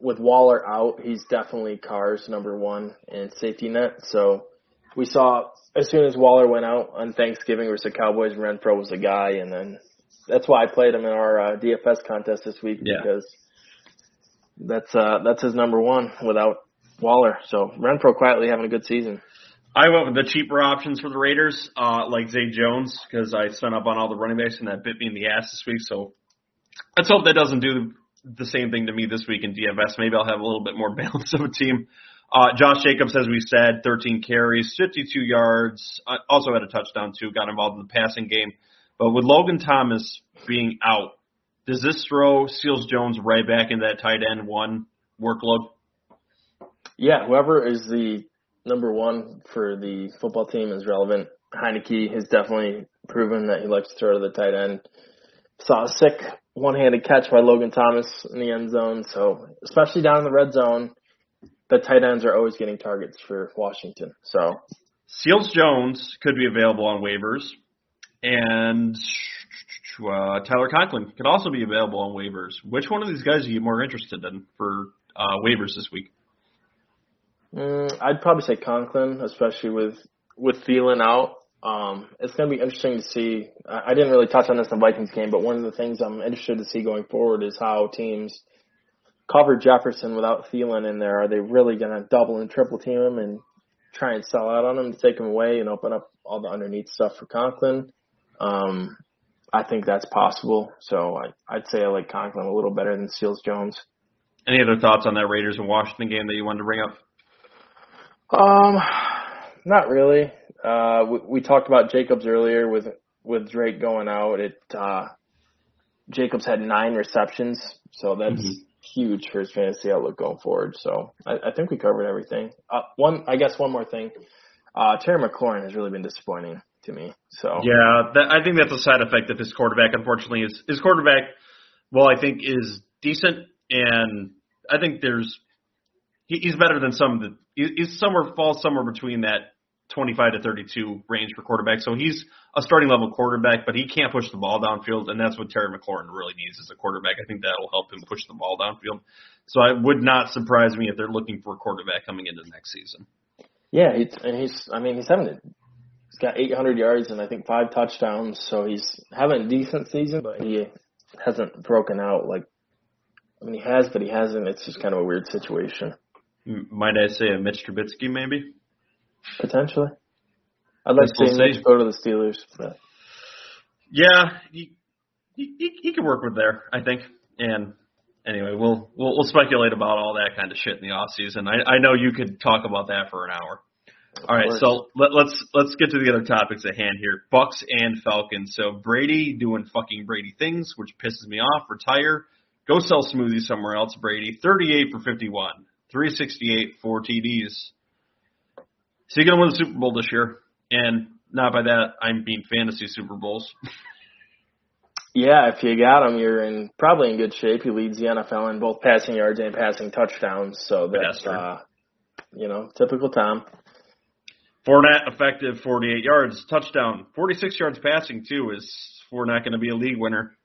with Waller out, he's definitely Carr's number one in safety net. So we saw as soon as Waller went out on Thanksgiving versus the Cowboys, Renfrow was the guy, and then that's why I played him in our uh, DFS contest this week yeah. because that's uh that's his number one without Waller. So Renfrow quietly having a good season. I went with the cheaper options for the Raiders, uh, like Zay Jones, because I spent up on all the running backs and that bit me in the ass this week. So let's hope that doesn't do the same thing to me this week in DFS. Maybe I'll have a little bit more (laughs) balance of a team. Uh, Josh Jacobs, as we said, 13 carries, 52 yards, uh, also had a touchdown too, got involved in the passing game. But with Logan Thomas being out, does this throw Seals Jones right back in that tight end one workload? Yeah, whoever is the number one for the football team is relevant. Heinicke has definitely proven that he likes to throw to the tight end. Saw a sick one-handed catch by Logan Thomas in the end zone. So especially down in the red zone, the tight ends are always getting targets for Washington. So Seals Jones could be available on waivers, and uh, Tyler Conklin could also be available on waivers. Which one of these guys are you more interested in for uh, waivers this week? Mm, I'd probably say Conklin, especially with with Thielen out. Um, it's going to be interesting to see. I didn't really touch on this in the Vikings game, but one of the things I'm interested to see going forward is how teams cover Jefferson without Thielen in there. Are they really going to double and triple team him and try and sell out on him to take him away and open up all the underneath stuff for Conklin? Um, I think that's possible. So I, I'd say I like Conklin a little better than Seals Jones. Any other thoughts on that Raiders and Washington game that you wanted to bring up? Um, not really. Uh, we, we talked about Jacobs earlier with with Drake going out. It uh, Jacobs had nine receptions, so that's mm-hmm. huge for his fantasy outlook going forward. So I, I think we covered everything. Uh, one, I guess, one more thing. Uh, Terry McLaurin has really been disappointing to me. So yeah, that, I think that's a side effect of his quarterback. Unfortunately, his his quarterback, well, I think is decent, and I think there's he, he's better than some of the he's somewhere falls somewhere between that 25 to 32 range for quarterback. So he's a starting level quarterback, but he can't push the ball downfield, and that's what Terry McLaurin really needs as a quarterback. I think that'll help him push the ball downfield. So it would not surprise me if they're looking for a quarterback coming into next season. Yeah, he's, and he's I mean he's having a, he's got 800 yards and I think five touchdowns, so he's having a decent season, but he hasn't broken out like I mean he has, but he hasn't. It's just kind of a weird situation. Might I say a Mitch Trubisky maybe? Potentially. I'd like to see Mitch go to the Steelers. But. Yeah, he, he he can work with there, I think. And anyway, we'll we'll, we'll speculate about all that kind of shit in the off season. I I know you could talk about that for an hour. Of all right, course. so let, let's let's get to the other topics at hand here. Bucs and Falcons. So Brady doing fucking Brady things, which pisses me off. Retire. Go sell smoothies somewhere else, Brady. 38 for 51. 368, four TDs. So you're going to win the Super Bowl this year. And not by that, I am being fantasy Super Bowls. (laughs) yeah, if you got him, you're in probably in good shape. He leads the NFL in both passing yards and passing touchdowns. So that's, uh, you know, typical Tom. Fournette effective 48 yards, touchdown, 46 yards passing too. Is Fournette going to be a league winner?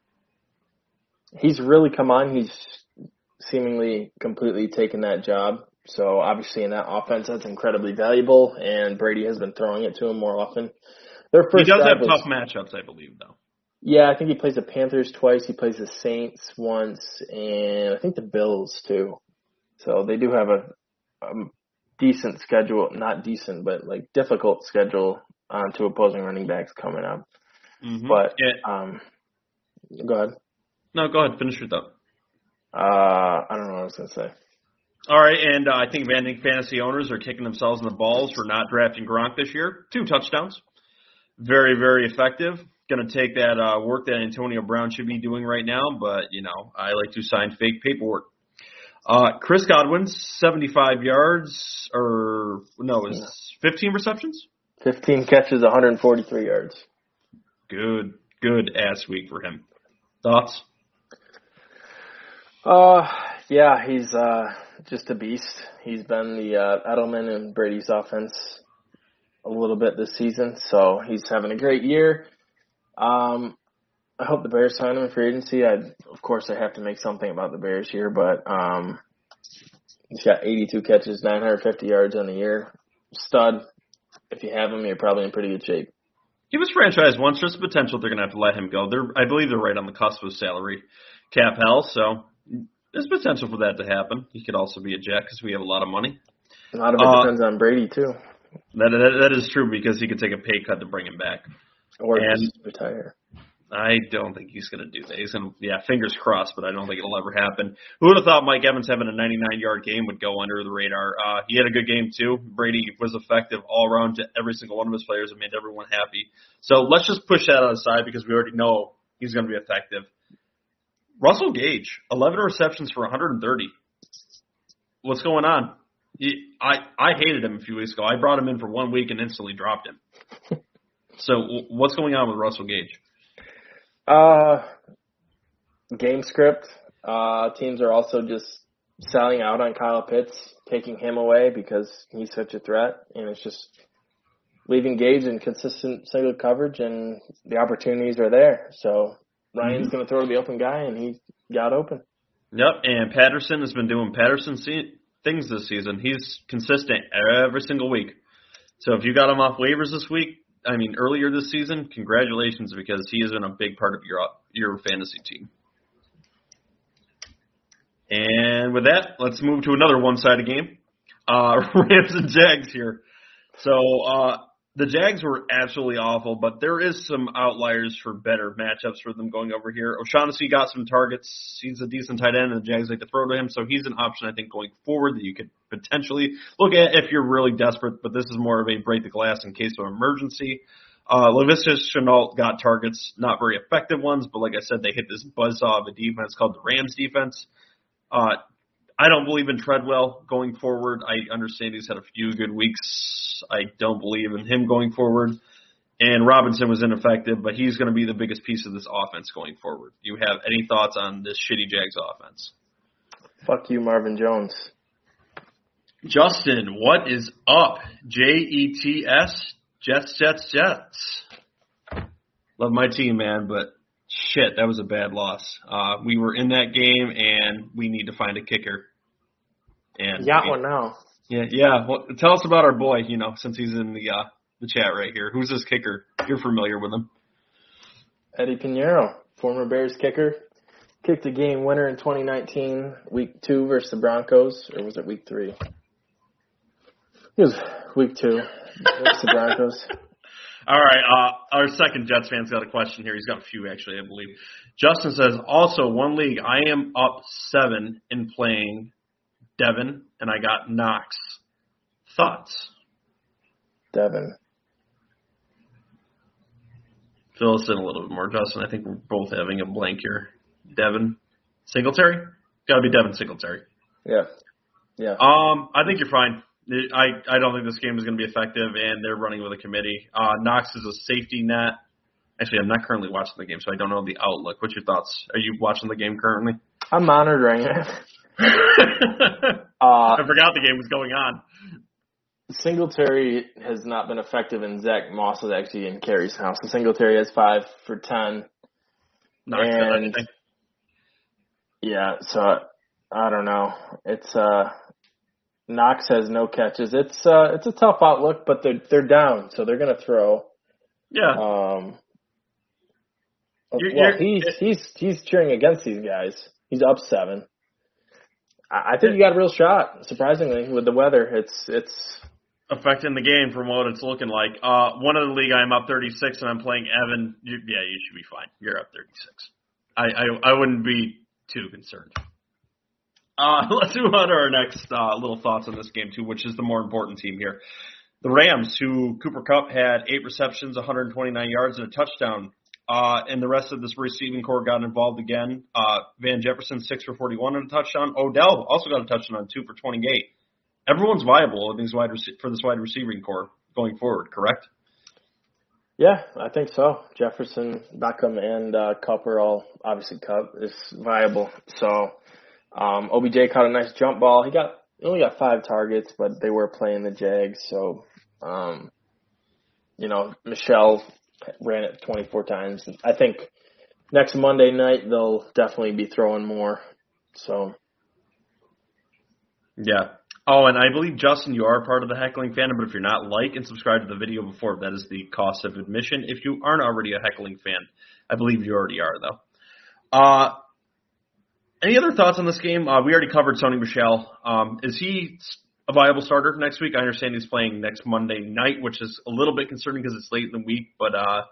He's really come on. He's seemingly completely taken that job. So obviously in that offense, that's incredibly valuable, and Brady has been throwing it to him more often. Their first he does have was, tough matchups, I believe, though. Yeah, I think he plays the Panthers twice. He plays the Saints once, and I think the Bills too. So they do have a, a decent schedule, not decent, but like difficult schedule on to opposing running backs coming up. Mm-hmm. But yeah. um, go ahead. No, go ahead. Finish it up. Uh, I don't know what I was gonna say. All right, and uh, I think Vandy fantasy owners are kicking themselves in the balls for not drafting Gronk this year. Two touchdowns, very very effective. Going to take that uh, work that Antonio Brown should be doing right now, but you know I like to sign fake paperwork. Uh, Chris Godwin, 75 yards, or no, is 15 receptions? 15 catches, 143 yards. Good, good ass week for him. Thoughts? Uh, yeah, he's uh just a beast. He's been the uh, Edelman and Brady's offense a little bit this season, so he's having a great year. Um, I hope the Bears sign him for agency. I, of course, I have to make something about the Bears here, but um, he's got 82 catches, 950 yards on the year. Stud. If you have him, you're probably in pretty good shape. He was franchised once. There's potential they're going to have to let him go. They're, I believe they're right on the cusp of salary cap hell, so there's potential for that to happen. He could also be a Jet because we have a lot of money. A lot of it uh, depends on Brady too. That, that that is true because he could take a pay cut to bring him back or and retire. I don't think he's going to do that. He's going to, yeah, fingers crossed, but I don't think it'll ever happen. Who would have thought Mike Evans having a 99 yard game would go under the radar? Uh, he had a good game too. Brady was effective all around to every single one of his players and made everyone happy. So let's just push that aside because we already know he's going to be effective. Russell Gage, 11 receptions for 130. What's going on? He, I I hated him a few weeks ago. I brought him in for one week and instantly dropped him. (laughs) so what's going on with Russell Gage? Uh, game script. Uh, teams are also just selling out on Kyle Pitts, taking him away because he's such a threat, and it's just leaving Gage in consistent single coverage, and the opportunities are there. So Ryan's mm-hmm. going to throw to the open guy, and he got open. Yep, and Patterson has been doing Patterson things this season. He's consistent every single week. So if you got him off waivers this week, I mean earlier this season, congratulations because he has been a big part of your your fantasy team. And with that, let's move to another one-sided game. Uh, (laughs) Rams and Jags here. So uh, the Jags were absolutely awful, but there is some outliers for better matchups for them going over here. O'Shaughnessy got some targets. He's a decent tight end, and the Jags like to throw to him, so he's an option I think going forward that you could potentially look at if you're really desperate. But this is more of a break the glass in case of emergency. Uh, Laviska Shenault got targets, not very effective ones, but like I said, they hit this buzzsaw of a defense called the Rams defense. Uh, I don't believe in Treadwell going forward. I understand he's had a few good weeks. I don't believe in him going forward. And Robinson was ineffective, but he's going to be the biggest piece of this offense going forward. Do you have any thoughts on this shitty Jags offense? Fuck you, Marvin Jones. Justin, what is up? J E T S Jets, Jets, Jets. Love my team, man, but shit, that was a bad loss. Uh, we were in that game, and we need to find a kicker. And got one now. Yeah, yeah. Well, tell us about our boy. You know, since he's in the uh, the chat right here. Who's this kicker? You're familiar with him. Eddie Piñeiro, former Bears kicker, kicked a game winner in 2019, week two versus the Broncos, or was it week three? It was week two versus the Broncos. (laughs) All right, uh, our second Jets fan's got a question here. He's got a few actually, I believe. Justin says, also one league, I am up seven in playing Devin, and I got Knox. Thoughts? Devin. Fill us in a little bit more, Justin. I think we're both having a blank here. Devin, Singletary. Got to be Devin Singletary. Yeah. Yeah. Um, I think you're fine. I I don't think this game is going to be effective, and they're running with a committee. Uh, Knox is a safety net. Actually, I'm not currently watching the game, so I don't know the outlook. What's your thoughts? Are you watching the game currently? I'm monitoring it. (laughs) (laughs) uh, I forgot the game was going on. Singletary has not been effective, and Zach Moss is actually in Carey's house. So Singletary has five for ten. Not and, yeah, so I don't know. It's uh Knox has no catches. It's uh it's a tough outlook, but they're they're down, so they're gonna throw. Yeah. Um. You're, well, you're, he's it, he's he's cheering against these guys. He's up seven. I, think you got a real shot. Surprisingly, with the weather, it's it's affecting the game from what it's looking like. Uh, one of the league, I'm up 36, and I'm playing Evan. You, yeah, you should be fine. You're up 36. I I, I wouldn't be too concerned. Uh, (laughs) let's move on to our next uh, little thoughts on this game too, which is the more important team here. The Rams, who Cooper Kupp had eight receptions, 129 yards, and a touchdown. Uh, and the rest of this receiving core got involved again. Uh, Van Jefferson, six for 41 and a touchdown. Odell also got a touchdown, two for 28. Everyone's viable these wide rec- for this wide receiving core going forward, correct? Yeah, I think so. Jefferson, Beckham, and uh, Kupp are all obviously Kupp is viable. So um, OBJ caught a nice jump ball. He got only got five targets, but they were playing the Jags, so um, you know Michel ran it 24 times. I think next Monday night they'll definitely be throwing more. So yeah. Oh, and I believe Justin, you are part of the heckling fan, but if you're not, like and subscribe to the video before. That is the cost of admission. If you aren't already a heckling fan, I believe you already are though. Uh, any other thoughts on this game? Uh, we already covered Sony Michel. Um, is he a viable starter next week? I understand he's playing next Monday night, which is a little bit concerning because it's late in the week. But uh,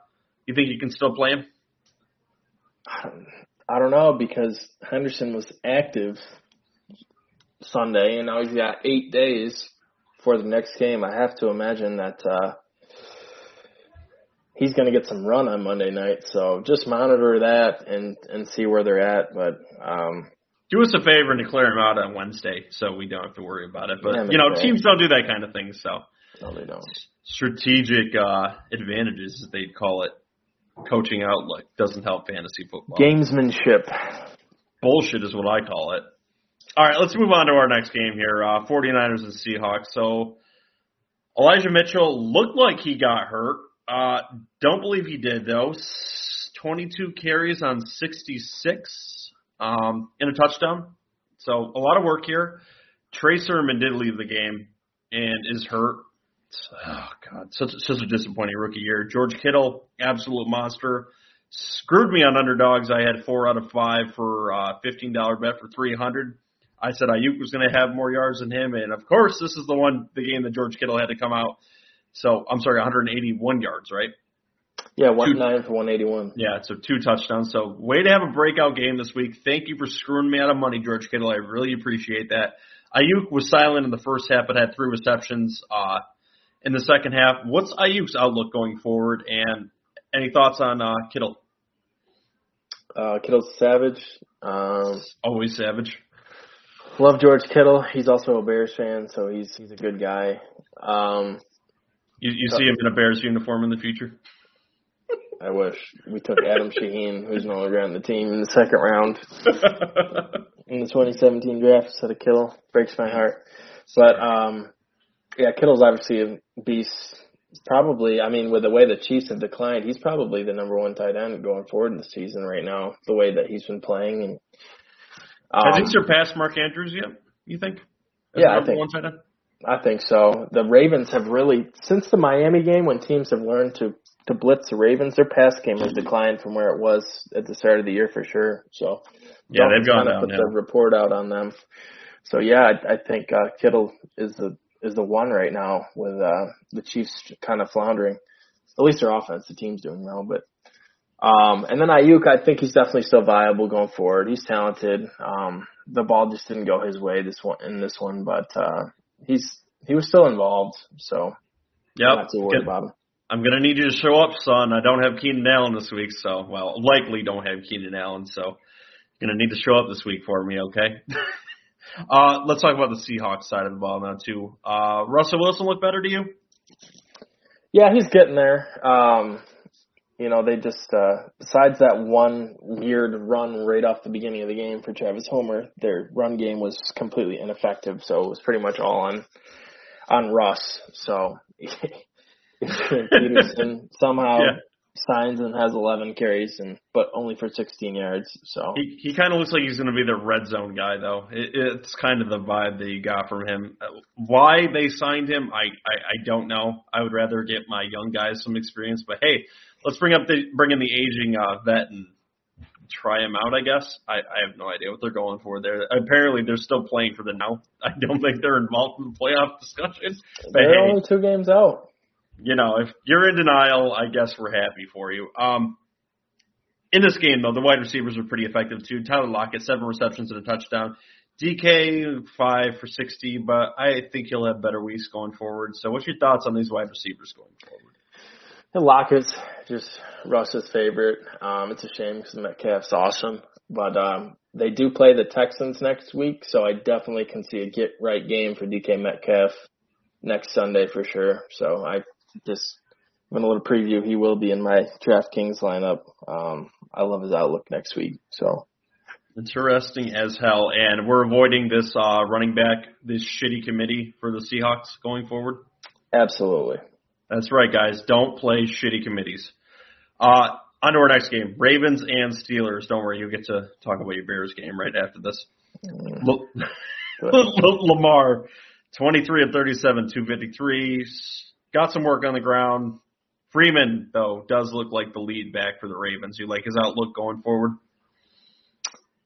you think you can still play him? I don't know because Henderson was active Sunday, and now he's got eight days for the next game. I have to imagine that uh, he's going to get some run on Monday night. So just monitor that and and see where they're at. But um, do us a favor and declare him out on Wednesday, so we don't have to worry about it. But yeah, you know, teams don't do that kind of thing. So no, they don't. Strategic uh, advantages, as they'd call it. Coaching outlook doesn't help fantasy football. Gamesmanship. Bullshit is what I call it. All right, let's move on to our next game here. Uh, 49ers and Seahawks. So Elijah Mitchell looked like he got hurt. Uh, don't believe he did though. 22 carries on 66 um, in a touchdown. So a lot of work here. Trey Sermon did leave the game and is hurt. Oh God, such such a disappointing rookie year. George Kittle, absolute monster. Screwed me on underdogs. I had four out of five for uh, fifteen dollar bet for three hundred. I said Aiyuk was going to have more yards than him, and of course, this is the one the game that George Kittle had to come out So I'm sorry, 181 yards, right? Yeah, one nine for 181. Yeah, so two touchdowns. So way to have a breakout game this week. Thank you for screwing me out of money, George Kittle. I really appreciate that. Aiyuk was silent in the first half, but had three receptions uh, in the second half. What's Aiyuk's outlook going forward, and any thoughts on uh, Kittle? Uh, Kittle's savage. Um, Always savage. Love George Kittle. He's also a Bears fan, so he's he's a good guy. Um, you you see him in a Bears uniform in the future? I wish we took Adam (laughs) Shaheen, who's no longer on the team, in the second round (laughs) in the 2017 draft instead of Kittle. Breaks my heart. But um, yeah, Kittle's obviously a beast. Probably, I mean, with the way the Chiefs have declined, he's probably the number one tight end going forward in the season right now. The way that he's been playing, and um, has he surpassed Mark Andrews yet? You think? As yeah, I think. I think so. The Ravens have really, since the Miami game, when teams have learned to to blitz the Ravens, their pass game has declined from where it was at the start of the year for sure. So yeah, they've gone down. Put the report out on them. So yeah, I, I think uh, Kittle is the is the one right now with uh, the Chiefs kind of floundering. At least their offense, the team's doing well, but um, and then Aiyuk, I think he's definitely still viable going forward. He's talented. Um, the ball just didn't go his way this one in this one, but uh, he's he was still involved, so yeah, not too worried about him. I'm gonna need you to show up, son. I don't have Keenan Allen this week, so well, likely don't have Keenan Allen, so gonna need to show up this week for me, okay? (laughs) uh, let's talk about the Seahawks side of the ball now too. Uh, Russell Wilson look better to you? Yeah, he's getting there. Um, you know, they just uh, besides that one weird run right off the beginning of the game for Travis Homer, their run game was completely ineffective. So it was pretty much all on on Russ. So (laughs) Peterson (laughs) somehow yeah. signs and has 11 carries, and but only for 16 yards. So he he kind of looks like he's going to be the red zone guy, though. It, it's kind of the vibe that you got from him. Why they signed him, I, I I don't know. I would rather get my young guys some experience, but hey, let's bring up the bring in the aging uh, vet and try him out. I guess I, I have no idea what they're going for there. Apparently, they're still playing for the now. (laughs) I don't think they're involved in the playoff discussion. They're hey, only two games out you know, if you're in denial, I guess we're happy for you. Um, in this game, though, the wide receivers were pretty effective too. Tyler Lockett, seven receptions and a touchdown. DK, five for 60, but I think he'll have better weeks going forward. So, what's your thoughts on these wide receivers going forward? The Lockett's just Russ's favorite. Um, it's a shame because Metcalf's awesome, but um, they do play the Texans next week, so I definitely can see a get right game for DK Metcalf next Sunday for sure. So I just giving a little preview, he will be in my DraftKings lineup. Um, I love his outlook next week. So interesting as hell. And we're avoiding this uh, running back, this shitty committee for the Seahawks going forward. Absolutely. That's right, guys. Don't play shitty committees. Uh, on to our next game, Ravens and Steelers. Don't worry, you'll get to talk about your Bears game right after this. Mm. (laughs) Lamar, 23 and 37, 253 got some work on the ground. Freeman, though, does look like the lead back for the Ravens. You like his outlook going forward?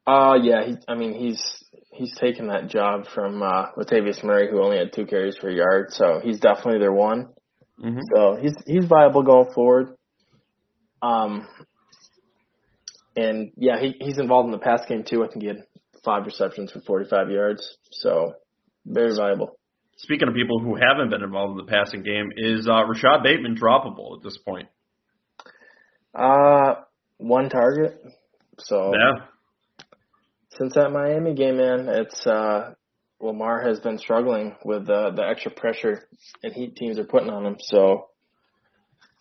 Uh, yeah. He, I mean, he's he's taken that job from uh, Latavius Murray, who only had two carries for a yard. So he's definitely their one. Mm-hmm. So he's he's viable going forward. Um, and yeah, he he's involved in the pass game too. I think he had five receptions for 45 yards. So very viable speaking of people who haven't been involved in the passing game, is uh, Rashod Bateman droppable at this point? Uh, one target. So yeah. Since that Miami game, man, it's uh, Lamar has been struggling with uh, the extra pressure and heat teams are putting on him. So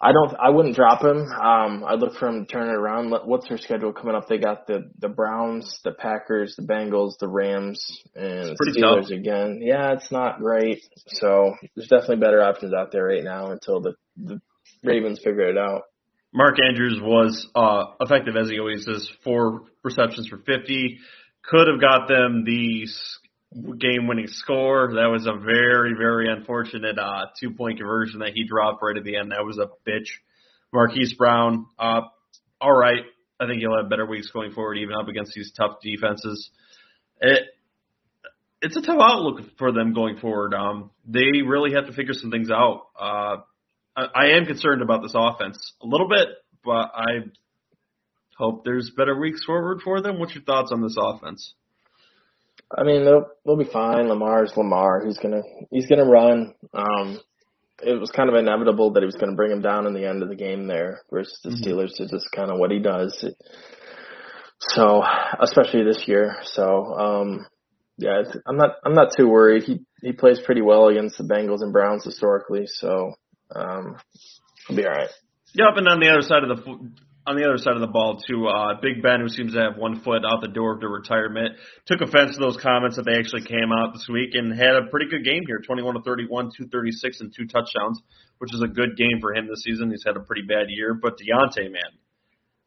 I don't. I wouldn't drop him. Um, I'd look for him to turn it around. What's their schedule coming up? They got the the Browns, the Packers, the Bengals, the Rams, and Steelers tough. again. Yeah, it's not great. So there's definitely better options out there right now until the the Ravens figure it out. Mark Andrews was uh, effective as he always is. Four receptions for 50. Could have got them the game winning score. That was a very, very unfortunate uh, two point conversion that he dropped right at the end. That was a bitch. Marquise Brown, uh, all right. I think he'll have better weeks going forward, even up against these tough defenses. It, it's a tough outlook for them going forward. Um, they really have to figure some things out. Uh, I, I am concerned about this offense a little bit, but I hope there's better weeks forward for them. What's your thoughts on this offense? I mean, they'll they'll be fine. Lamar's Lamar. He's gonna he's gonna run. Um, it was kind of inevitable that he was going to bring him down in the end of the game there versus the mm-hmm. Steelers. It's just kind of what he does. So, especially this year. So, um, yeah, I'm not I'm not too worried. He he plays pretty well against the Bengals and Browns historically. So, um, he'll be all right. Yep, and on the other side of the on the other side of the ball too, uh, Big Ben, who seems to have one foot out the door of the retirement, took offense to those comments that they actually came out this week and had a pretty good game here, 21 to 31, 236 and two touchdowns, which is a good game for him this season. He's had a pretty bad year, but Diontae, man,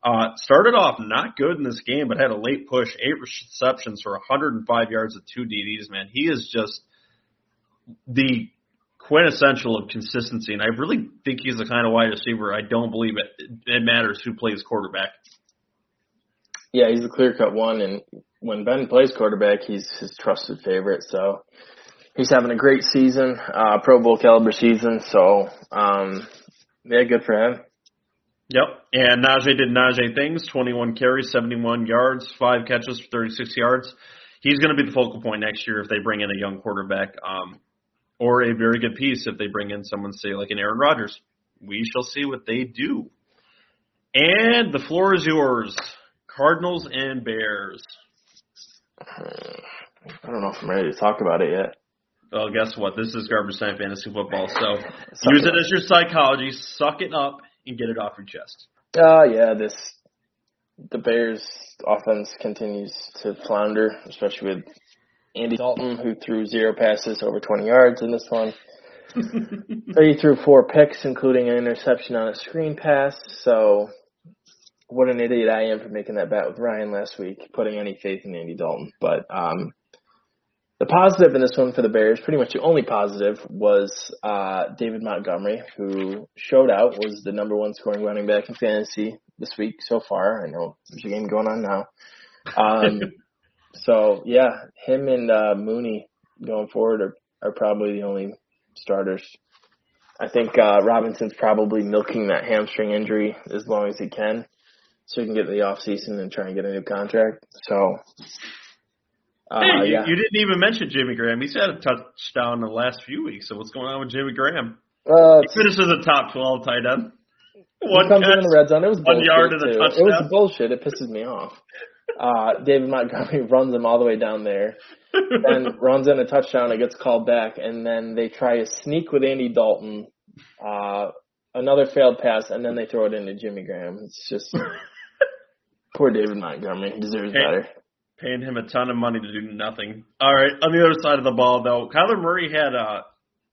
uh, started off not good in this game, but had a late push, eight receptions for 105 yards with two DDs, man. He is just the quintessential of consistency, and I really think he's the kind of wide receiver. I don't believe it, it matters who plays quarterback. Yeah, he's the clear cut one, and when Ben plays quarterback, he's his trusted favorite. So he's having a great season, uh, Pro Bowl caliber season. So um, yeah, good for him. Yep, and Najee did Najee things: 21 carries, 71 yards, five catches for 36 yards. He's going to be the focal point next year if they bring in a young quarterback. Um, or a very good piece if they bring in someone, say, like an Aaron Rodgers. We shall see what they do. And the floor is yours. Cardinals and Bears. I don't know if I'm ready to talk about it yet. Well, guess what? This is garbage time fantasy football, so (laughs) use it, it as your psychology. Suck it up and get it off your chest. Uh, yeah, this the Bears offense continues to flounder, especially with Andy Dalton, who threw zero passes over 20 yards in this one. (laughs) so he threw four picks, including an interception on a screen pass. So what an idiot I am for making that bet with Ryan last week, putting any faith in Andy Dalton. But um, the positive in this one for the Bears, pretty much the only positive, was uh, David Montgomery, who showed out, was the number one scoring running back in fantasy this week so far. I know there's a game going on now. Um, (laughs) So yeah, him and uh, Mooney going forward are, are probably the only starters. I think uh, Robinson's probably milking that hamstring injury as long as he can, so he can get the off season and try and get a new contract. So. Uh, hey, you, yeah. you didn't even mention Jimmy Graham. He's had a touchdown in the last few weeks. So what's going on with Jimmy Graham? Uh, he finishes a top twelve tight end. One comes catch, in the red zone. It was one yard and a touchdown. It was bullshit. It pisses me off. Uh, David Montgomery (laughs) runs him all the way down there, then runs in a touchdown. It gets called back, and then they try a sneak with Andy Dalton, uh, another failed pass, and then they throw it into Jimmy Graham. It's just (laughs) poor David Montgomery. He deserves better. Paying him a ton of money to do nothing. All right, on the other side of the ball, though, Kyler Murray had a,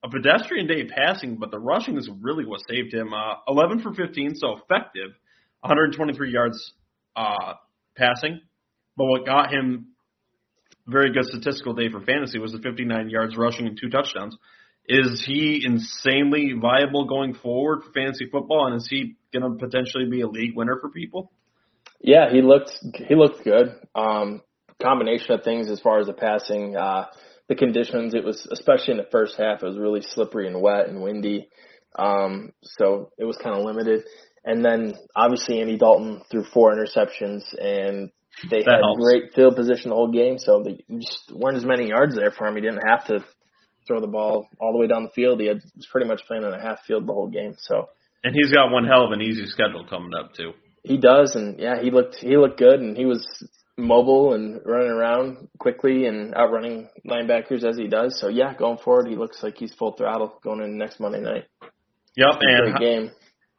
a pedestrian day passing, but the rushing is really what saved him. Uh, 11 for 15, so effective. 123 yards uh, passing. But what got him very good statistical day for fantasy was the 59 yards rushing and two touchdowns. Is he insanely viable going forward for fantasy football, and is he going to potentially be a league winner for people? Yeah, he looked he looked good. Um, combination of things as far as the passing, uh, the conditions. It was especially in the first half. It was really slippery and wet and windy, um, so it was kind of limited. And then obviously Andy Dalton threw four interceptions and they that had helps. great field position the whole game, so there just weren't as many yards there for him. He didn't have to throw the ball all the way down the field. He had, was pretty much playing on a half field the whole game. So, and he's got one hell of an easy schedule coming up too. He does, and yeah, he looked he looked good, and he was mobile and running around quickly and outrunning linebackers as he does. So yeah, going forward, he looks like he's full throttle going into next Monday night. Yep, and game.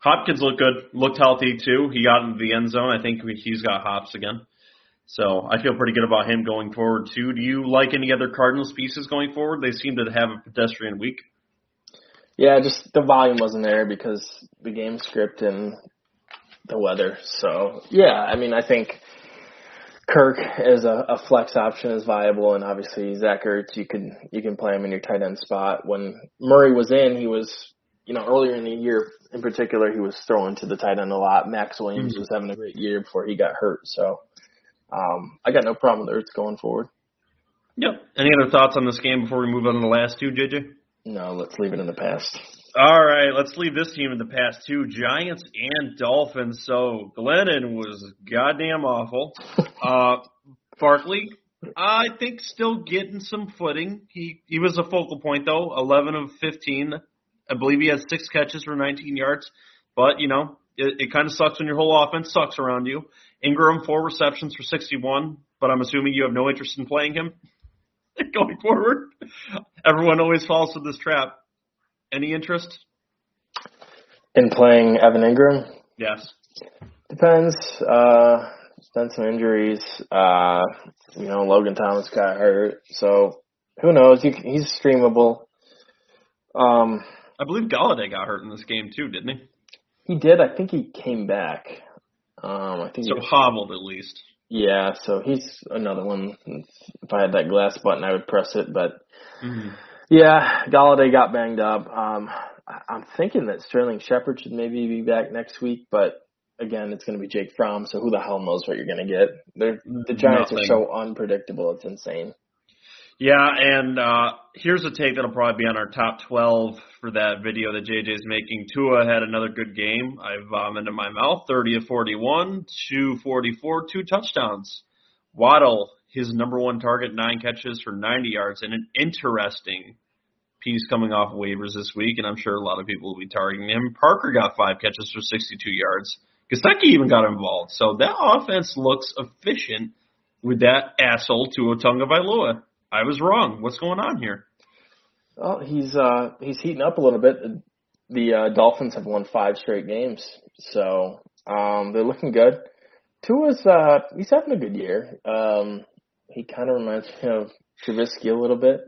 Hopkins looked good, looked healthy too. He got into the end zone. I think he's got hops again. So I feel pretty good about him going forward too. Do you like any other Cardinals pieces going forward? They seem to have a pedestrian week. Yeah, just the volume wasn't there because the game script and the weather. So yeah, I mean, I think Kirk as a, a flex option is viable, and obviously Zach Ertz, you can you can play him in your tight end spot. When Murray was in, he was you know earlier in the year in particular he was throwing to the tight end a lot. Maxx Williams mm-hmm. was having a great year before he got hurt, so um, I got no problem with Ertz going forward. Yep. Any other thoughts on this game before we move on to the last two, JJ? No, let's leave it in the past. All right, let's leave this team in the past too. Giants and Dolphins. So Glennon was goddamn awful. (laughs) Uh, Barkley, I think still getting some footing. He he was a focal point though. Eleven of fifteen. I believe he had six catches for 19 yards. But you know, it, it kind of sucks when your whole offense sucks around you. Engram four receptions for 61. But I'm assuming you have no interest in playing him (laughs) going forward. Everyone always falls to this trap. Any interest? In playing Evan Engram? Yes. Depends. Uh, been some injuries. Uh, you know, Logan Thomas got hurt, so who knows? He, he's streamable. Um, I believe Golladay got hurt in this game too, didn't he? He did. I think he came back. Um, I think so. He, hobbled at least. Yeah, so he's another one. If I had that glass button, I would press it. But mm-hmm. yeah, Golladay got banged up. Um, I'm thinking that Sterling Shepard should maybe be back next week, but again, it's going to be Jake Fromm, so who the hell knows what you're going to get? They're, the Giants Nothing. are so unpredictable; it's insane. Yeah, and uh, here's a take that'll probably be on our top 12 for that video that JJ's making. Tua had another good game. I vomited in my mouth. 30 of 41, 244, two touchdowns. Waddle, his number one target, nine catches for 90 yards, and an interesting piece coming off waivers this week, and I'm sure a lot of people will be targeting him. Parker got five catches for 62 yards. Gesicki even got involved. So that offense looks efficient with that asshole Tua Tagovailoa. I was wrong. What's going on here? Well, he's uh he's heating up a little bit. The uh, Dolphins have won five straight games, so um they're looking good. Tua's uh he's having a good year. Um he kind of reminds me of Trubisky a little bit.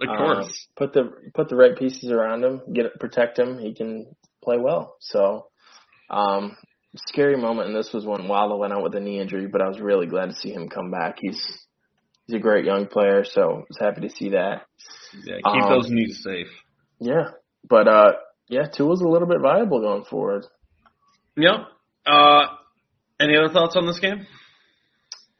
Of course. Um, put the put the right pieces around him, get protect him. He can play well. So, um, scary moment, and this was when Waddle went out with a knee injury, but I was really glad to see him come back. He's he's a great young player, so I was happy to see that. Yeah, keep um, those knees safe. Yeah, but uh, yeah, Tua's a little bit viable going forward. Yep. Uh, any other thoughts on this game?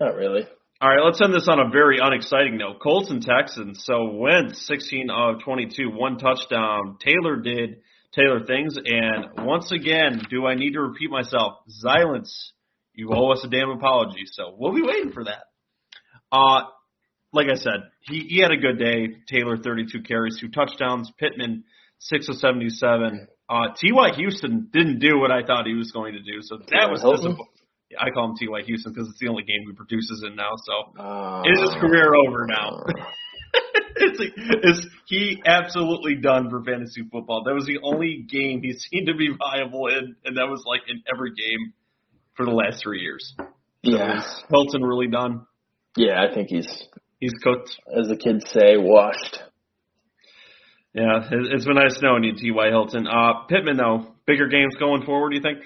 Not really. All right, let's end this on a very unexciting note. Colts and Texans. So Wentz, 16 of 22, one touchdown. Taylor did Taylor things, and once again, do I need to repeat myself? Silence. You owe us a damn apology. So we'll be waiting for that. Uh, like I said, he, he had a good day. Taylor, 32 carries, two touchdowns. Pittman, 6 of 77. Uh, T.Y. Houston didn't do what I thought he was going to do, so that was disappointing. I call him T.Y. Houston because it's the only game he produces in now, so uh, is his career over now? (laughs) it's, it's he absolutely done for fantasy football. That was the only game he (laughs) seemed to be viable in, and that was like in every game for the last three years. So yeah, Hilton really done. Yeah, I think he's he's cooked. As the kids say, washed. Yeah, it's been nice knowing you, T.Y. Hilton. Uh, Pittman, though, bigger games going forward, do you think?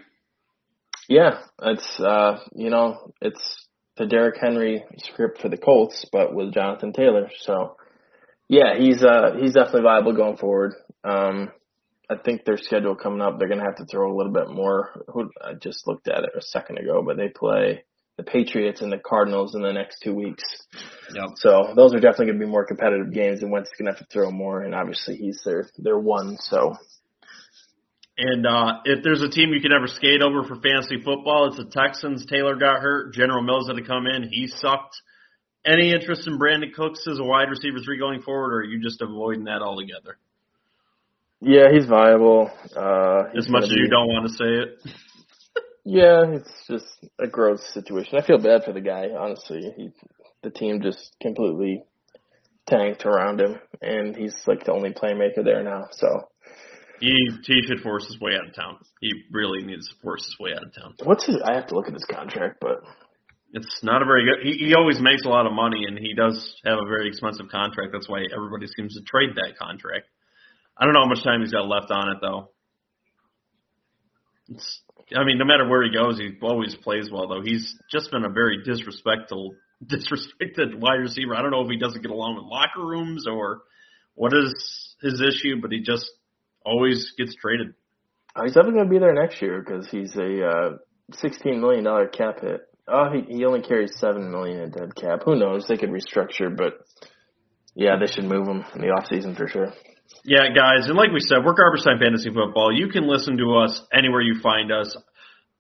Yeah, it's, uh, you know, it's the Derrick Henry script for the Colts, but with Jonathan Taylor. So, yeah, he's, uh, he's definitely viable going forward. Um, I think their schedule coming up, they're going to have to throw a little bit more. I just looked at it a second ago, but they play the Patriots and the Cardinals in the next two weeks. Yep. So those are definitely going to be more competitive games, and Wentz is going to have to throw more. And obviously, he's their their one. So. And uh, if there's a team you can ever skate over for fantasy football, it's the Texans. Taylor got hurt. General Mills had to come in. He sucked. Any interest in Brandin Cooks as a wide receiver three going forward, or are you just avoiding that altogether? Yeah, he's viable. Uh, he's as much as be... you don't want to say it. Yeah, it's just a gross situation. I feel bad for the guy, honestly. He, the team just completely tanked around him, and he's like the only playmaker there now. So he he should force his way out of town. He really needs to force his way out of town. What's his? I have to look at his contract, but it's not a very good. He, he always makes a lot of money, and he does have a very expensive contract. That's why everybody seems to trade that contract. I don't know how much time he's got left on it though. It's I mean, no matter where he goes, he always plays well. Though he's just been a very disrespectful, (laughs) disrespected wide receiver. I don't know if he doesn't get along with locker rooms or what is his issue, but he just always gets traded. Oh, he's definitely going to be there next year because he's a uh, sixteen million dollar cap hit. Oh, he he only carries seven million in dead cap. Who knows? They could restructure, but yeah, they should move him in the off season for sure. Yeah, guys, and like we said, we're Garbage Time Fantasy Football. You can listen to us anywhere you find us: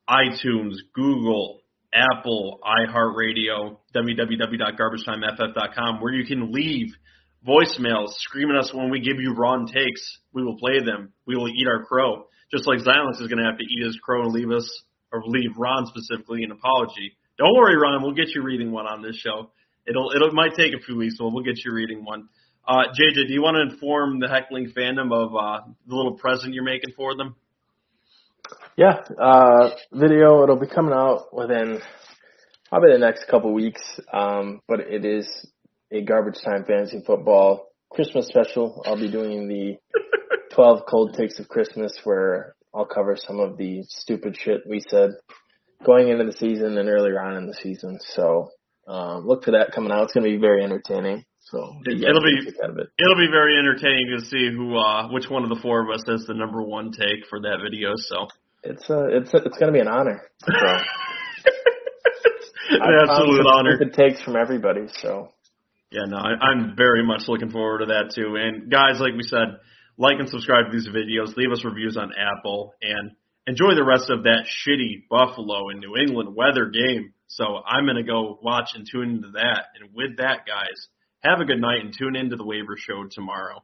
iTunes, Google, Apple, iHeartRadio, www.garbagetimeff.com, where you can leave voicemails screaming us when we give you wrong takes. We will play them. We will eat our crow, just like Xylix is going to have to eat his crow and leave us or leave Ron specifically an apology. Don't worry, Ron. We'll get you reading one on this show. It'll it'll it might take a few weeks, but we'll get you reading one. Uh, JJ, do you want to inform the heckling fandom of uh, the little present you're making for them? Yeah, uh, video. It'll be coming out within probably the next couple weeks. Um, but it is a garbage time fantasy football Christmas special. I'll be doing the (laughs) 12 cold takes of Christmas where I'll cover some of the stupid shit we said going into the season and earlier on in the season. So um, look for that coming out. It's going to be very entertaining. So it'll be it. it'll be very entertaining to see who uh, which one of the four of us has the number one take for that video. So it's uh it's it's going to be an honor. So. (laughs) an absolute honor. It takes from everybody. So yeah, no, I, I'm very much looking forward to that too. And guys, like we said, like and subscribe to these videos. Leave us reviews on Apple and enjoy the rest of that shitty Buffalo and New England weather game. So I'm going to go watch and tune into that. And with that, guys, have a good night and tune into the waiver show tomorrow.